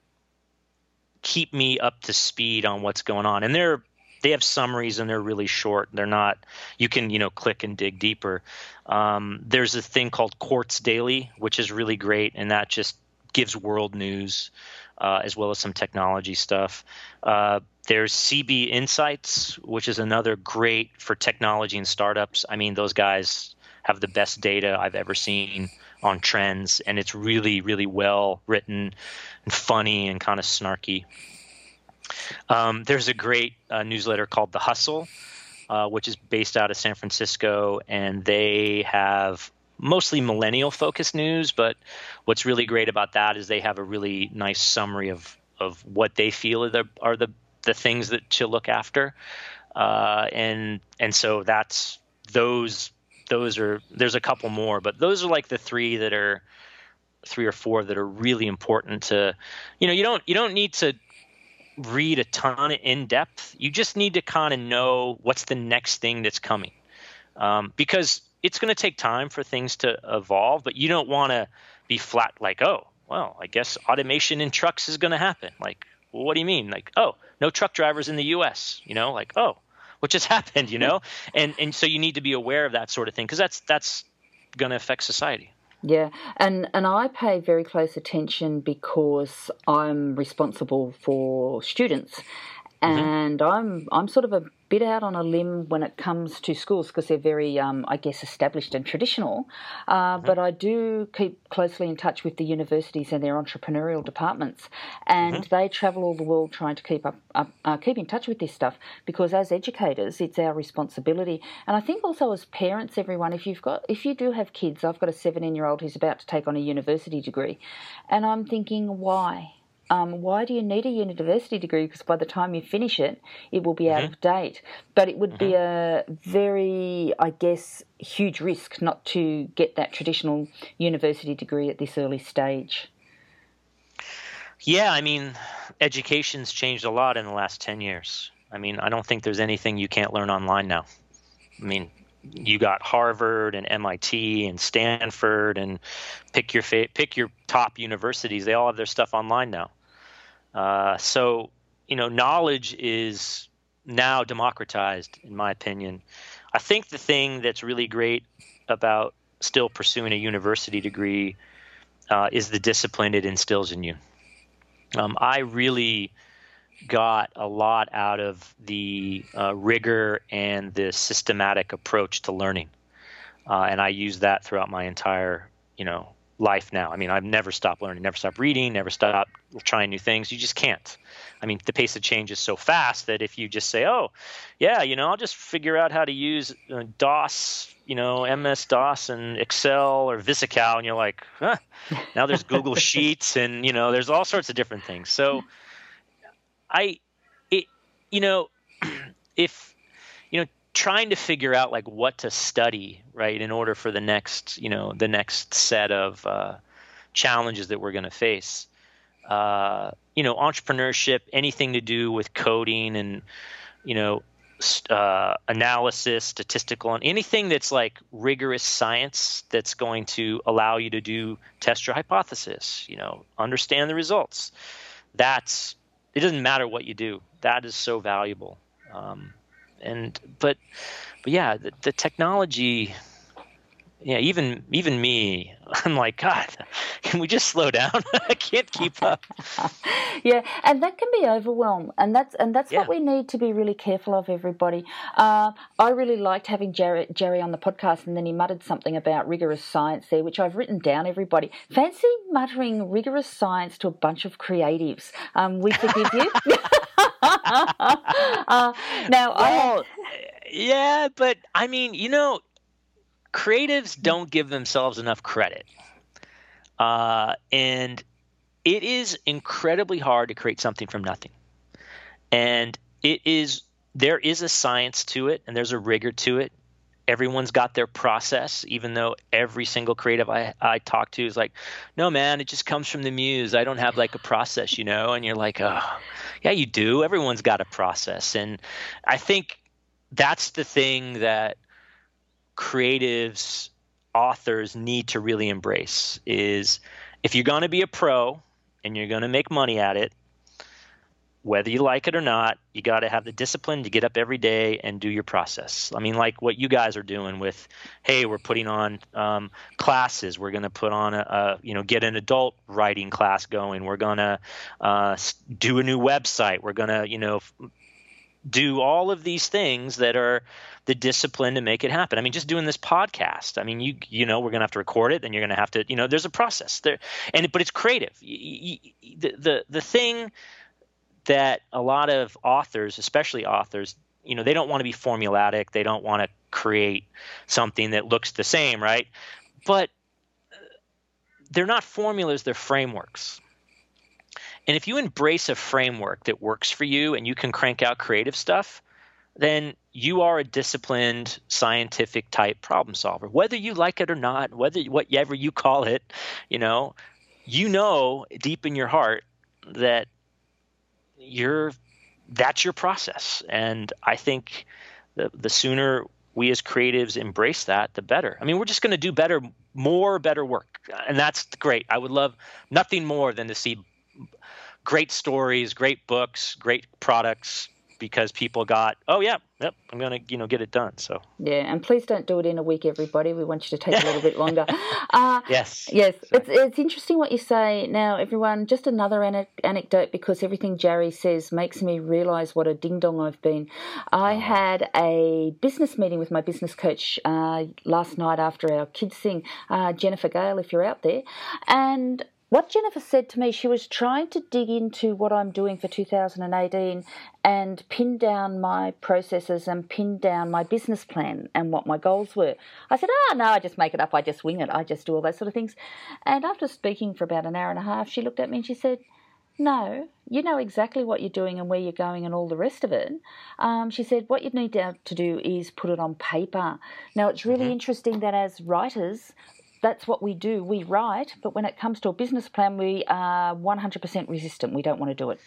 keep me up to speed on what's going on, and they're they have summaries and they're really short. They're not you can you know click and dig deeper. Um, there's a thing called Quartz Daily, which is really great, and that just gives world news uh, as well as some technology stuff. Uh, there's CB Insights, which is another great for technology and startups. I mean, those guys have the best data I've ever seen on trends, and it's really, really well written and funny and kind of snarky. Um, there's a great uh, newsletter called The Hustle, uh, which is based out of San Francisco, and they have mostly millennial focused news. But what's really great about that is they have a really nice summary of of what they feel are the are the, the things that to look after, uh, and and so that's those those are there's a couple more, but those are like the three that are three or four that are really important to you know you don't you don't need to read a ton in depth. You just need to kind of know what's the next thing that's coming, um, because it's going to take time for things to evolve. But you don't want to be flat like, oh, well, I guess automation in trucks is going to happen. Like, well, what do you mean? Like, oh, no truck drivers in the U.S. You know, like, oh, what just happened? You know, and and so you need to be aware of that sort of thing because that's that's going to affect society. Yeah, and and I pay very close attention because I'm responsible for students, Mm-hmm. and. I'm I'm sort of a bit out on a limb when it comes to schools because they're very, um, I guess, established and traditional. Uh, mm-hmm. But I do keep closely in touch with the universities and their entrepreneurial departments, and mm-hmm. they travel all the world trying to keep up, up uh, keep in touch with this stuff because as educators, it's our responsibility. And I think also as parents, everyone, if you've got if you do have kids, I've got a 17 year old who's about to take on a university degree, and I'm thinking why um, why do you need a university degree? Because by the time you finish it, it will be mm-hmm. out of date. But it would mm-hmm. be a very, I guess, huge risk not to get that traditional university degree at this early stage. Yeah, I mean, education's changed a lot in the last 10 years. I mean, I don't think there's anything you can't learn online now. I mean, you got Harvard and MIT and Stanford and pick your fa- pick your top universities. They all have their stuff online now. Uh, so, you know, knowledge is now democratized, in my opinion. I think the thing that's really great about still pursuing a university degree uh, is the discipline it instills in you. Um, I really got a lot out of the uh, rigor and the systematic approach to learning, uh, and I use that throughout my entire, you know, life now. I mean, I've never stopped learning, never stopped reading, never stopped trying new things. You just can't. I mean, the pace of change is so fast that if you just say, "Oh, yeah, you know, I'll just figure out how to use uh, DOS, you know, MS DOS and Excel or VisiCalc," and you're like, huh, now there's Google Sheets and you know, there's all sorts of different things. So, I, it, you know, if you know trying to figure out like what to study right in order for the next you know the next set of uh, challenges that we're going to face. Uh, you know entrepreneurship anything to do with coding and you know uh, analysis statistical and anything that's like rigorous science that's going to allow you to do test your hypothesis you know understand the results. That's it doesn't matter what you do. That is so valuable. Um, and but but yeah, the, the technology yeah, even even me, I'm like, God, can we just slow down? I can't keep up. yeah, and that can be overwhelmed, and that's and that's yeah. what we need to be really careful of. Everybody, uh, I really liked having Jerry, Jerry on the podcast, and then he muttered something about rigorous science there, which I've written down. Everybody, fancy muttering rigorous science to a bunch of creatives. Um, we forgive you. uh, now, well, I, yeah, but I mean, you know, creatives don't give themselves enough credit, uh, and it is incredibly hard to create something from nothing. and it is there is a science to it and there's a rigor to it. Everyone's got their process even though every single creative I, I talk to is like no man it just comes from the muse. I don't have like a process you know? And you're like oh yeah you do. Everyone's got a process. And i think that's the thing that creatives authors need to really embrace is if you're going to be a pro and you're going to make money at it whether you like it or not, you got to have the discipline to get up every day and do your process. I mean, like what you guys are doing with, hey, we're putting on um, classes. We're going to put on a, a, you know, get an adult writing class going. We're going to uh, do a new website. We're going to, you know, do all of these things that are the discipline to make it happen. I mean, just doing this podcast. I mean, you you know, we're to have to record it, then you're to have to, you know, there's a process there, and but it's creative. the the the thing that a lot of authors, especially authors, you know, they don't want to be formulatic. They don't want to create something that looks the same, right? But uh, they're not formulas, they're frameworks. And if you embrace a framework that works for you and you can crank out creative stuff, then you are a disciplined scientific type problem solver. Whether you like it or not, whether whatever you call it, you know, you know deep in your heart that you're that's your process. And I think the the sooner we as creatives embrace that, the better. I mean, we're just going to do better, more better work, and that's great. I would love nothing more than to see great stories, great books, great products because people got, oh yeah, yep, I'm gonna you know get it done. So yeah, and please don't do it in a week, everybody. We want you to take a little bit longer. Uh, yes, yes, it's it's interesting what you say. Now, everyone, just another ane- anecdote because everything Jerry says makes me realise what a ding dong I've been. I oh. had a business meeting with my business coach uh, last night after our kids thing, uh, Jennifer Gale, if you're out there, and what Jennifer said to me, she was trying to dig into what I'm doing for 2018 and pin down my processes and pin down my business plan and what my goals were. I said, Oh, no, I just make it up. I just wing it. I just do all those sort of things. And after speaking for about an hour and a half, she looked at me and she said, no, you know exactly what you're doing and where you're going and all the rest of it. Um, she said, What you need to, to do is put it on paper. Now, it's really mm-hmm. interesting that as writers, that's what we do. We write, but when it comes to a business plan, we are 100% resistant. We don't want to do it.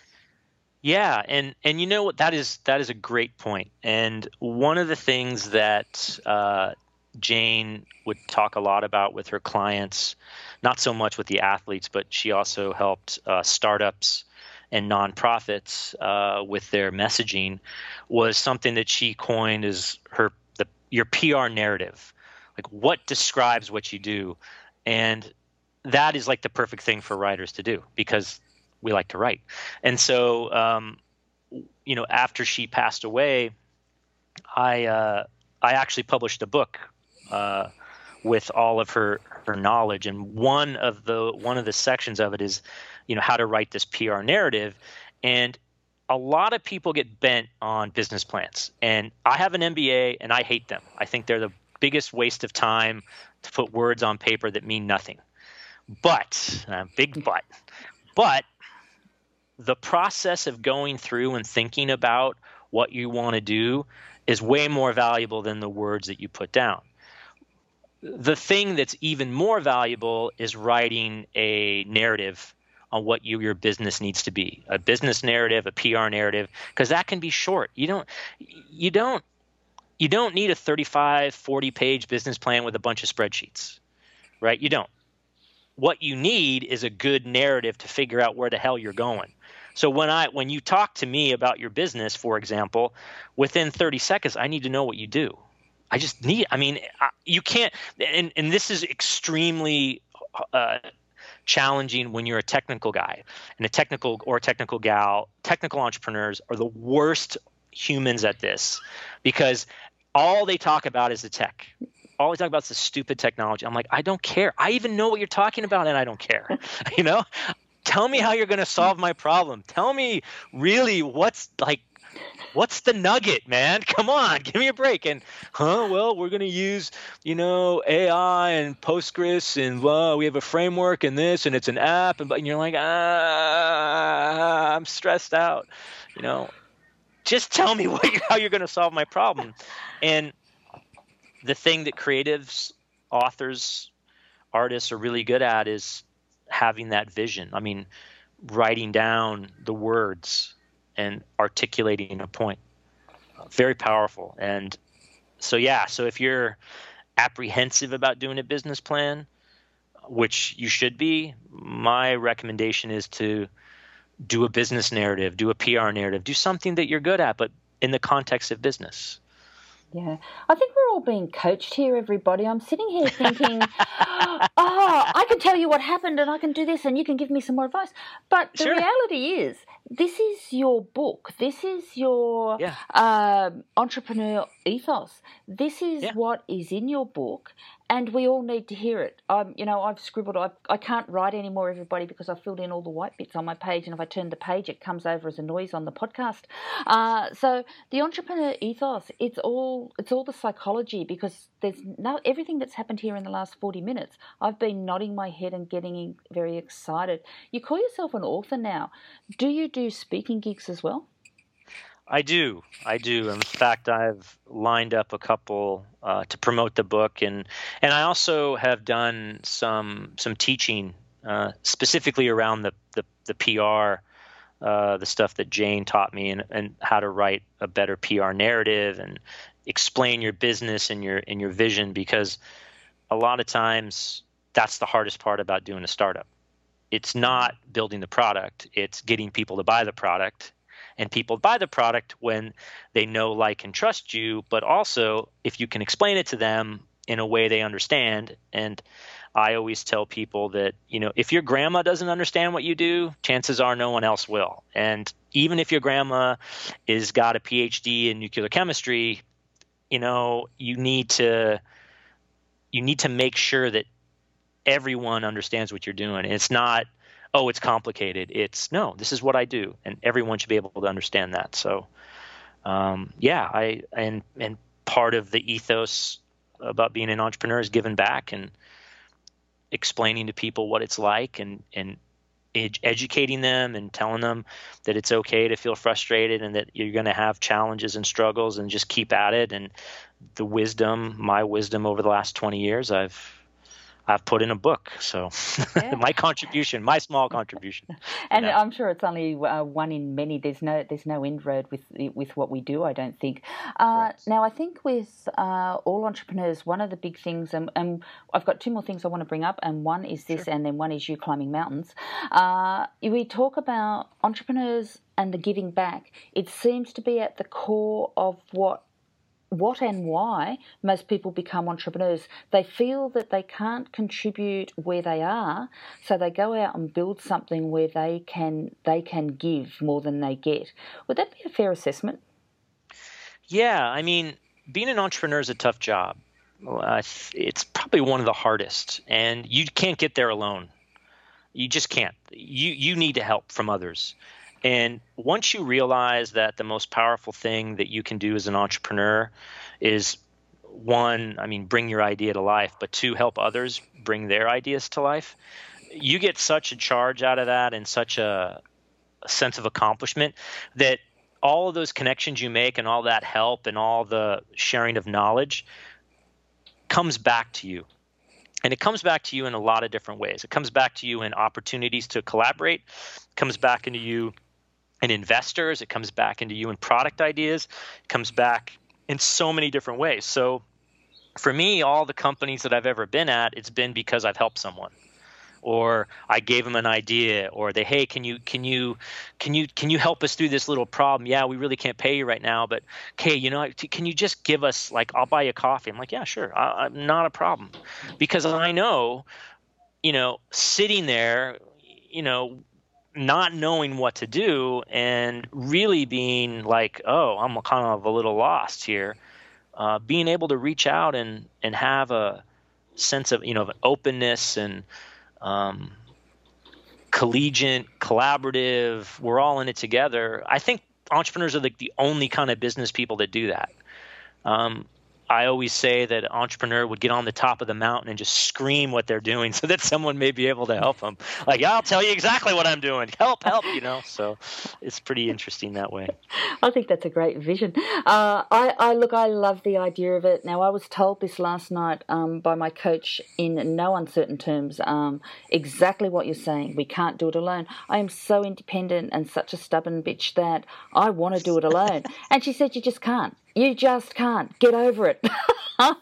Yeah, and and you know what? That is that is a great point. And one of the things that uh, Jane would talk a lot about with her clients, not so much with the athletes, but she also helped uh, startups and nonprofits uh, with their messaging, was something that she coined as her the your PR narrative like what describes what you do? And that is like the perfect thing for writers to do because we like to write. And so um, you know after she passed away i uh, i actually published a book uh, with all of her her knowledge. And one of the one of the sections of it is you know how to write this pr narrative. And a lot of people get bent on business plans. And i have an mba and i hate them. I think they're the biggest waste of time to put words on paper that mean nothing. But, uh, big but, but the process of going through and thinking about what you want to do is way more valuable than the words that you put down. The thing that's even more valuable is writing a narrative on what you, your business needs to be a business narrative a pr narrative because that can be short you don't you don't you don't need a 35, 40 page business plan with a bunch of spreadsheets, right? You don't. What you need is a good narrative to figure out where the hell you're going. So when I when you talk to me about your business, for example, within 30 seconds, I need to know what you do. I just need. I mean, you can't. And and this is extremely uh, challenging when you're a technical guy and a technical or a technical gal. Technical entrepreneurs are the worst humans at this because all they talk about is the tech. All they talk about is the stupid technology. I'm like, I don't care. I even know what you're talking about, and I don't care. you know, tell me how you're going to solve my problem. Tell me really what's like what's the nugget, man? Come on, give me a break. And huh, well, we're gonna use, you know, AI and Postgres, and well, we have a framework and this, and it's an app, and, and you're like, ah, I'm stressed out, you know just tell me what, how you're going to solve my problem. And the thing that creatives, authors, artists are really good at is having that vision. I mean, writing down the words and articulating a point. Very powerful. And so, yeah, so if you're apprehensive about doing a business plan, which you should be, my recommendation is to do a business narrative, do a PR narrative, do something that you're good at, but in the context of business. Yeah, I think we're all being coached here, everybody. I'm sitting here thinking, oh, I can tell you what happened and I can do this and you can give me some more advice. But the sure. reality is, this is your book. This is your yeah. uh, entrepreneur ethos. This is yeah. what is in your book and we all need to hear it. I'm, you know, I've scribbled. I, I can't write anymore, everybody, because I've filled in all the white bits on my page, and if I turn the page, it comes over as a noise on the podcast. Uh, so the entrepreneur ethos, it's all, it's all the psychology because there's no everything that's happened here in the last forty minutes. I've been nodding my head and getting very excited. You call yourself an author now. Do you do speaking gigs as well? I do. I do. In fact, I've lined up a couple uh, to promote the book, and and I also have done some some teaching uh, specifically around the the, the PR, uh, the stuff that Jane taught me, and, and how to write a better PR narrative and explain your business and your and your vision, because a lot of times that's the hardest part about doing a startup. It's not building the product; it's getting people to buy the product and people buy the product when they know, like, and trust you, but also if you can explain it to them in a way they understand. And I always tell people that, you know, if your grandma doesn't understand what you do, chances are no one else will. And even if your grandma is got a PhD in nuclear chemistry, you know, you need to you need to make sure that everyone understands what you're doing. It's not oh, it's complicated. It's no, this is what I do, and everyone should be able to understand that. So, um, yeah, I and and part of the ethos about being an entrepreneur is giving back and explaining to people what it's like and and ed- educating them and telling them that it's okay to feel frustrated and that you're going to have challenges and struggles and just keep at it and the wisdom my wisdom over the last 20 years I've I've put in a book. So yeah. my contribution, my small contribution. and I'm sure it's only uh, one in many. There's no there's no end road with with what we do. I don't think. Uh, now I think with uh, all entrepreneurs, one of the big things, and, and, I've got two more things I want to bring up, and one is this, sure. and then one is you climbing mountains. Uh, we talk about entrepreneurs and the giving back. It seems to be at the core of what what and why most people become entrepreneurs. They feel that they can't contribute where they are, so they go out and build something where they can they can give more than they get. Would that be a fair assessment? Yeah, I mean, being an entrepreneur is a tough job. it's probably one of the hardest, and you can't get there alone. You just can't. You you need to help from others. And once you realize that the most powerful thing that you can do as an entrepreneur is one, I mean, bring your idea to life, but two, help others bring their ideas to life, you get such a charge out of that and such a, sense of accomplishment that all of those connections you make and all that help and all the sharing of knowledge comes back to you and it comes back to you in a lot of different ways. It comes back to you in opportunities to collaborate, comes back into you and investors. It comes back into you and product ideas. It comes back in so many different ways. So for me, all the companies that I've ever been at, it's been because I've helped someone or I gave them an idea, or they, hey, can you can you can you can you help us through this little problem? Yeah, we really can't pay you right now, but okay, you know, can you just give us like I'll buy you coffee? I'm like, yeah, sure, I, I'm not a problem, because I know, you know, sitting there, you know, not knowing what to do and really being like, oh, I'm kind of a little lost here. Uh, being able to reach out and and have a sense of you know of openness and um, collegiate, collaborative. We're all in it together. I think entrepreneurs are like the only kind of business people that do that. Um, I always say that an entrepreneur would get on the top of the mountain and just scream what they're doing so that someone may be able to help them. Like, I'll tell you exactly what I'm doing. Help, help, you know. So it's pretty interesting that way. I think that's a great vision. Uh, I, I look, I love the idea of it. Now, I was told this last night um, by my coach in no uncertain terms um, exactly what you're saying. We can't do it alone. I am so independent and such a stubborn bitch that I want to do it alone. and she said, You just can't. You just can't get over it. um,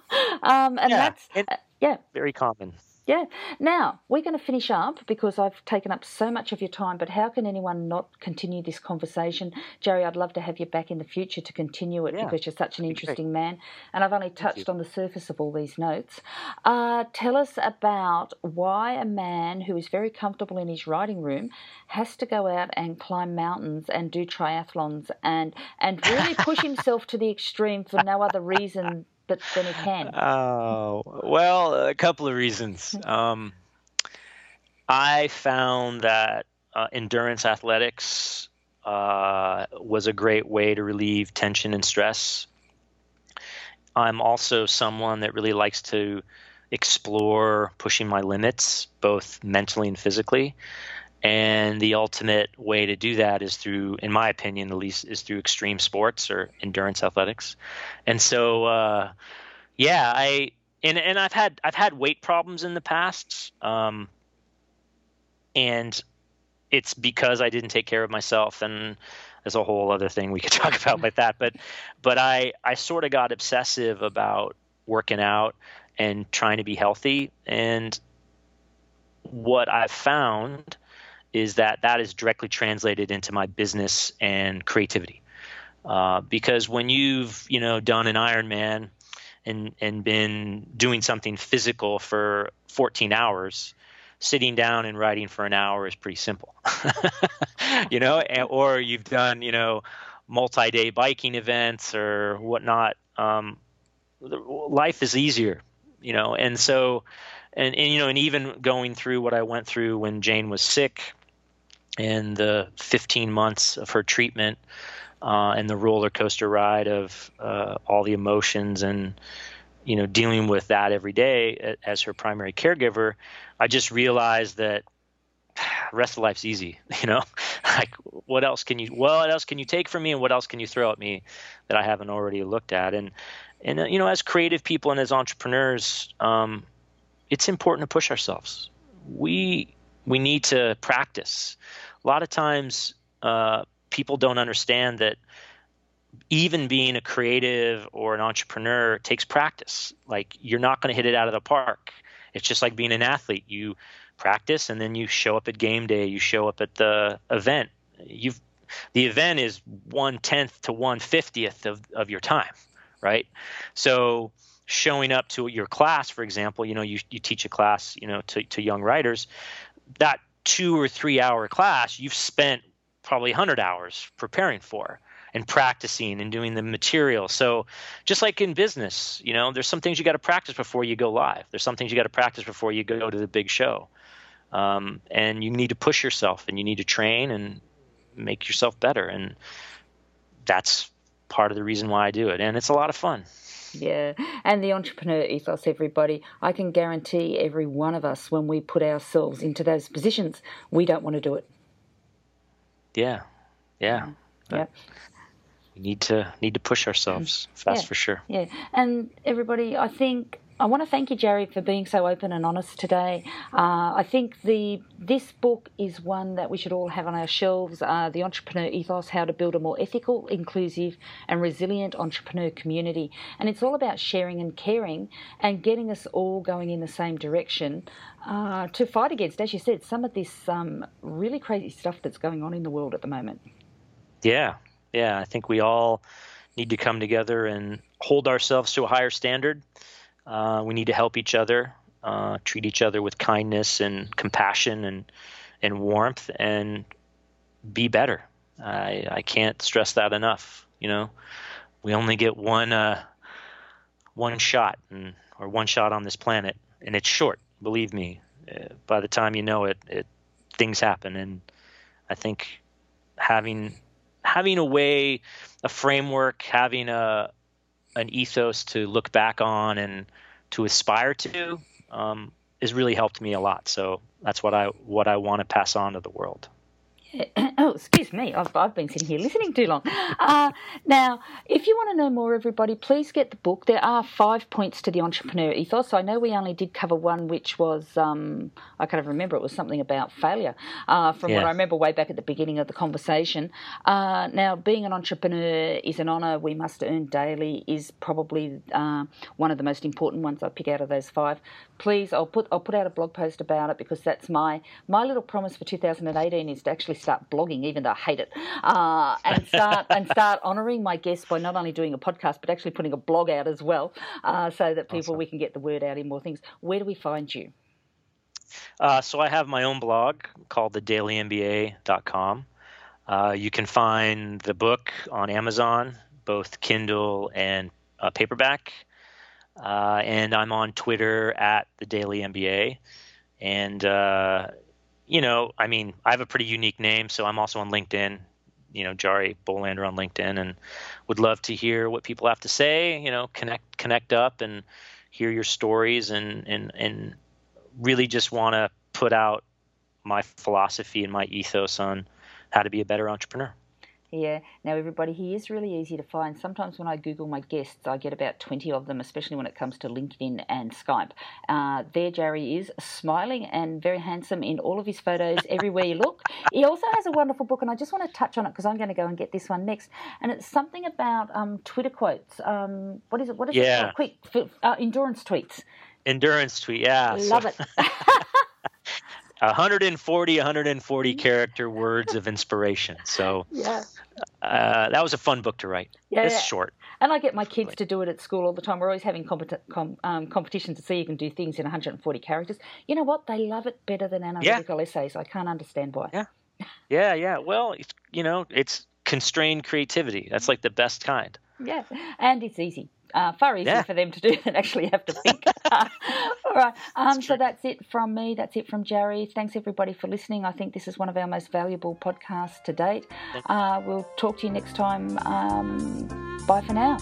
and yeah, that's, uh, yeah. Very common. Yeah. Now, we're going to finish up because I've taken up so much of your time, but how can anyone not continue this conversation? Jerry, I'd love to have you back in the future to continue it yeah. because you're such an interesting man. And I've only touched on the surface of all these notes. Uh, tell us about why a man who is very comfortable in his writing room has to go out and climb mountains and do triathlons and, and really push himself to the extreme for no other reason but then can. Oh well, a couple of reasons. Um, I found that uh, endurance athletics uh, was a great way to relieve tension and stress. I'm also someone that really likes to explore pushing my limits, both mentally and physically. And the ultimate way to do that is through, in my opinion, at least, is through extreme sports or endurance athletics. And so, uh, yeah, I and and I've had I've had weight problems in the past, um, and it's because I didn't take care of myself. And there's a whole other thing we could talk about like that. But but I I sort of got obsessive about working out and trying to be healthy and what I've found is that that is directly translated into my business and creativity. Uh, because when you've you know done an Ironman and and been doing something physical for 14 hours, sitting down and writing for an hour is pretty simple. you know, and, or you've done you know multi-day biking events or whatnot. Um, life is easier, you know, and so. And, and you know, and even going through what I went through when Jane was sick, in the 15 months of her treatment uh, and the roller coaster ride of uh, all the emotions and you know dealing with that every day as her primary caregiver i just realized that rest of life's easy you know? Like what else can you what else can you take from me and what else can you throw at me that i haven't already looked at? And and uh, you know as creative people and as entrepreneurs um, it's important to push ourselves. We we need to practice. A lot of times, uh, people don't understand that even being a creative or an entrepreneur takes practice. Like you're not going to hit it out of the park. It's just like being an athlete. You practice and then you show up at game day. You show up at the event. You've the event is one tenth to one fiftieth of, of your time, right? So showing up to your class, for example, you know, you, you teach a class, you know, to, to young writers that two or three hour class you've spent probably 100 hours preparing for and practicing and doing the material. So, just like in business, you know, there's some things you got to practice before you go live. There's some things you got to practice before you go to the big show. Um, and you need to push yourself and you need to train and make yourself better. And that's part of the reason why I do it. And it's a lot of fun. Yeah, and the entrepreneur ethos, everybody. I can guarantee every one of us, when we put ourselves into those positions, we don't want to do it. Yeah, yeah. Yeah. We need to need to push ourselves. Mm. That's yeah. for sure. Yeah, and everybody, I think I want to thank you, Jerry, for being so open and honest today. Uh, I think the this book is one that we should all have on our shelves. Uh, the Entrepreneur Ethos: How to Build a More Ethical, Inclusive, and Resilient Entrepreneur Community. And it's all about sharing and caring and getting us all going in the same direction uh, to fight against, as you said, some of this um, really crazy stuff that's going on in the world at the moment. Yeah, yeah. I think we all need to come together and hold ourselves to a higher standard. Uh, we need to help each other, uh, treat each other with kindness and compassion and and warmth, and be better. I I can't stress that enough. You know, we only get one uh, one shot and or one shot on this planet, and it's short. Believe me. Uh, by the time you know it, it things happen, and I think having having a way, a framework, having a an ethos to look back on and to aspire to um, has really helped me a lot. So that's what I what I want to pass on to the world. Oh, excuse me. I've, I've been sitting here listening too long. Uh, now, if you want to know more, everybody, please get the book. There are five points to the entrepreneur ethos. I know we only did cover one, which was, um, I kind of remember it was something about failure uh, from yeah. what I remember way back at the beginning of the conversation. Uh, now, being an entrepreneur is an honour we must earn daily, is probably uh, one of the most important ones I pick out of those five. Please, I'll put I'll put out a blog post about it because that's my my little promise for 2018 is to actually start blogging, even though I hate it, uh, and start and start honouring my guests by not only doing a podcast but actually putting a blog out as well, uh, so that people awesome. we can get the word out in more things. Where do we find you? Uh, so I have my own blog called thedailymba.com. Uh, you can find the book on Amazon, both Kindle and uh, paperback. Uh, and I'm on Twitter at the Daily MBA. And uh, you know, I mean, I have a pretty unique name, so I'm also on LinkedIn. You know, Jari Bolander on LinkedIn, and would love to hear what people have to say. You know, connect connect up and hear your stories, and and and really just want to put out my philosophy and my ethos on how to be a better entrepreneur. Yeah. Now, everybody, he is really easy to find. Sometimes when I Google my guests, I get about 20 of them, especially when it comes to LinkedIn and Skype. Uh, there, Jerry is smiling and very handsome in all of his photos everywhere you look. He also has a wonderful book, and I just want to touch on it because I'm going to go and get this one next. And it's something about um, Twitter quotes. Um, what is it? What is yeah. it? Quick, uh, endurance tweets. Endurance tweet, yeah. Love so. it. 140 140 character words of inspiration. So yeah. Uh, that was a fun book to write. Yeah, it's yeah. short. And i get my kids to do it at school all the time. We're always having competi- com, um, competitions to see you can do things in 140 characters. You know what? They love it better than analytical yeah. essays. I can't understand why. Yeah. Yeah yeah. Well you know it's constrained creativity. That's like the best kind. Yeah. And it's easy uh, far easier yeah. for them to do than actually have to think. all right. Um, so that's it from me. That's it from Jerry. Thanks everybody for listening. I think this is one of our most valuable podcasts to date. Uh, we'll talk to you next time. Um, bye for now.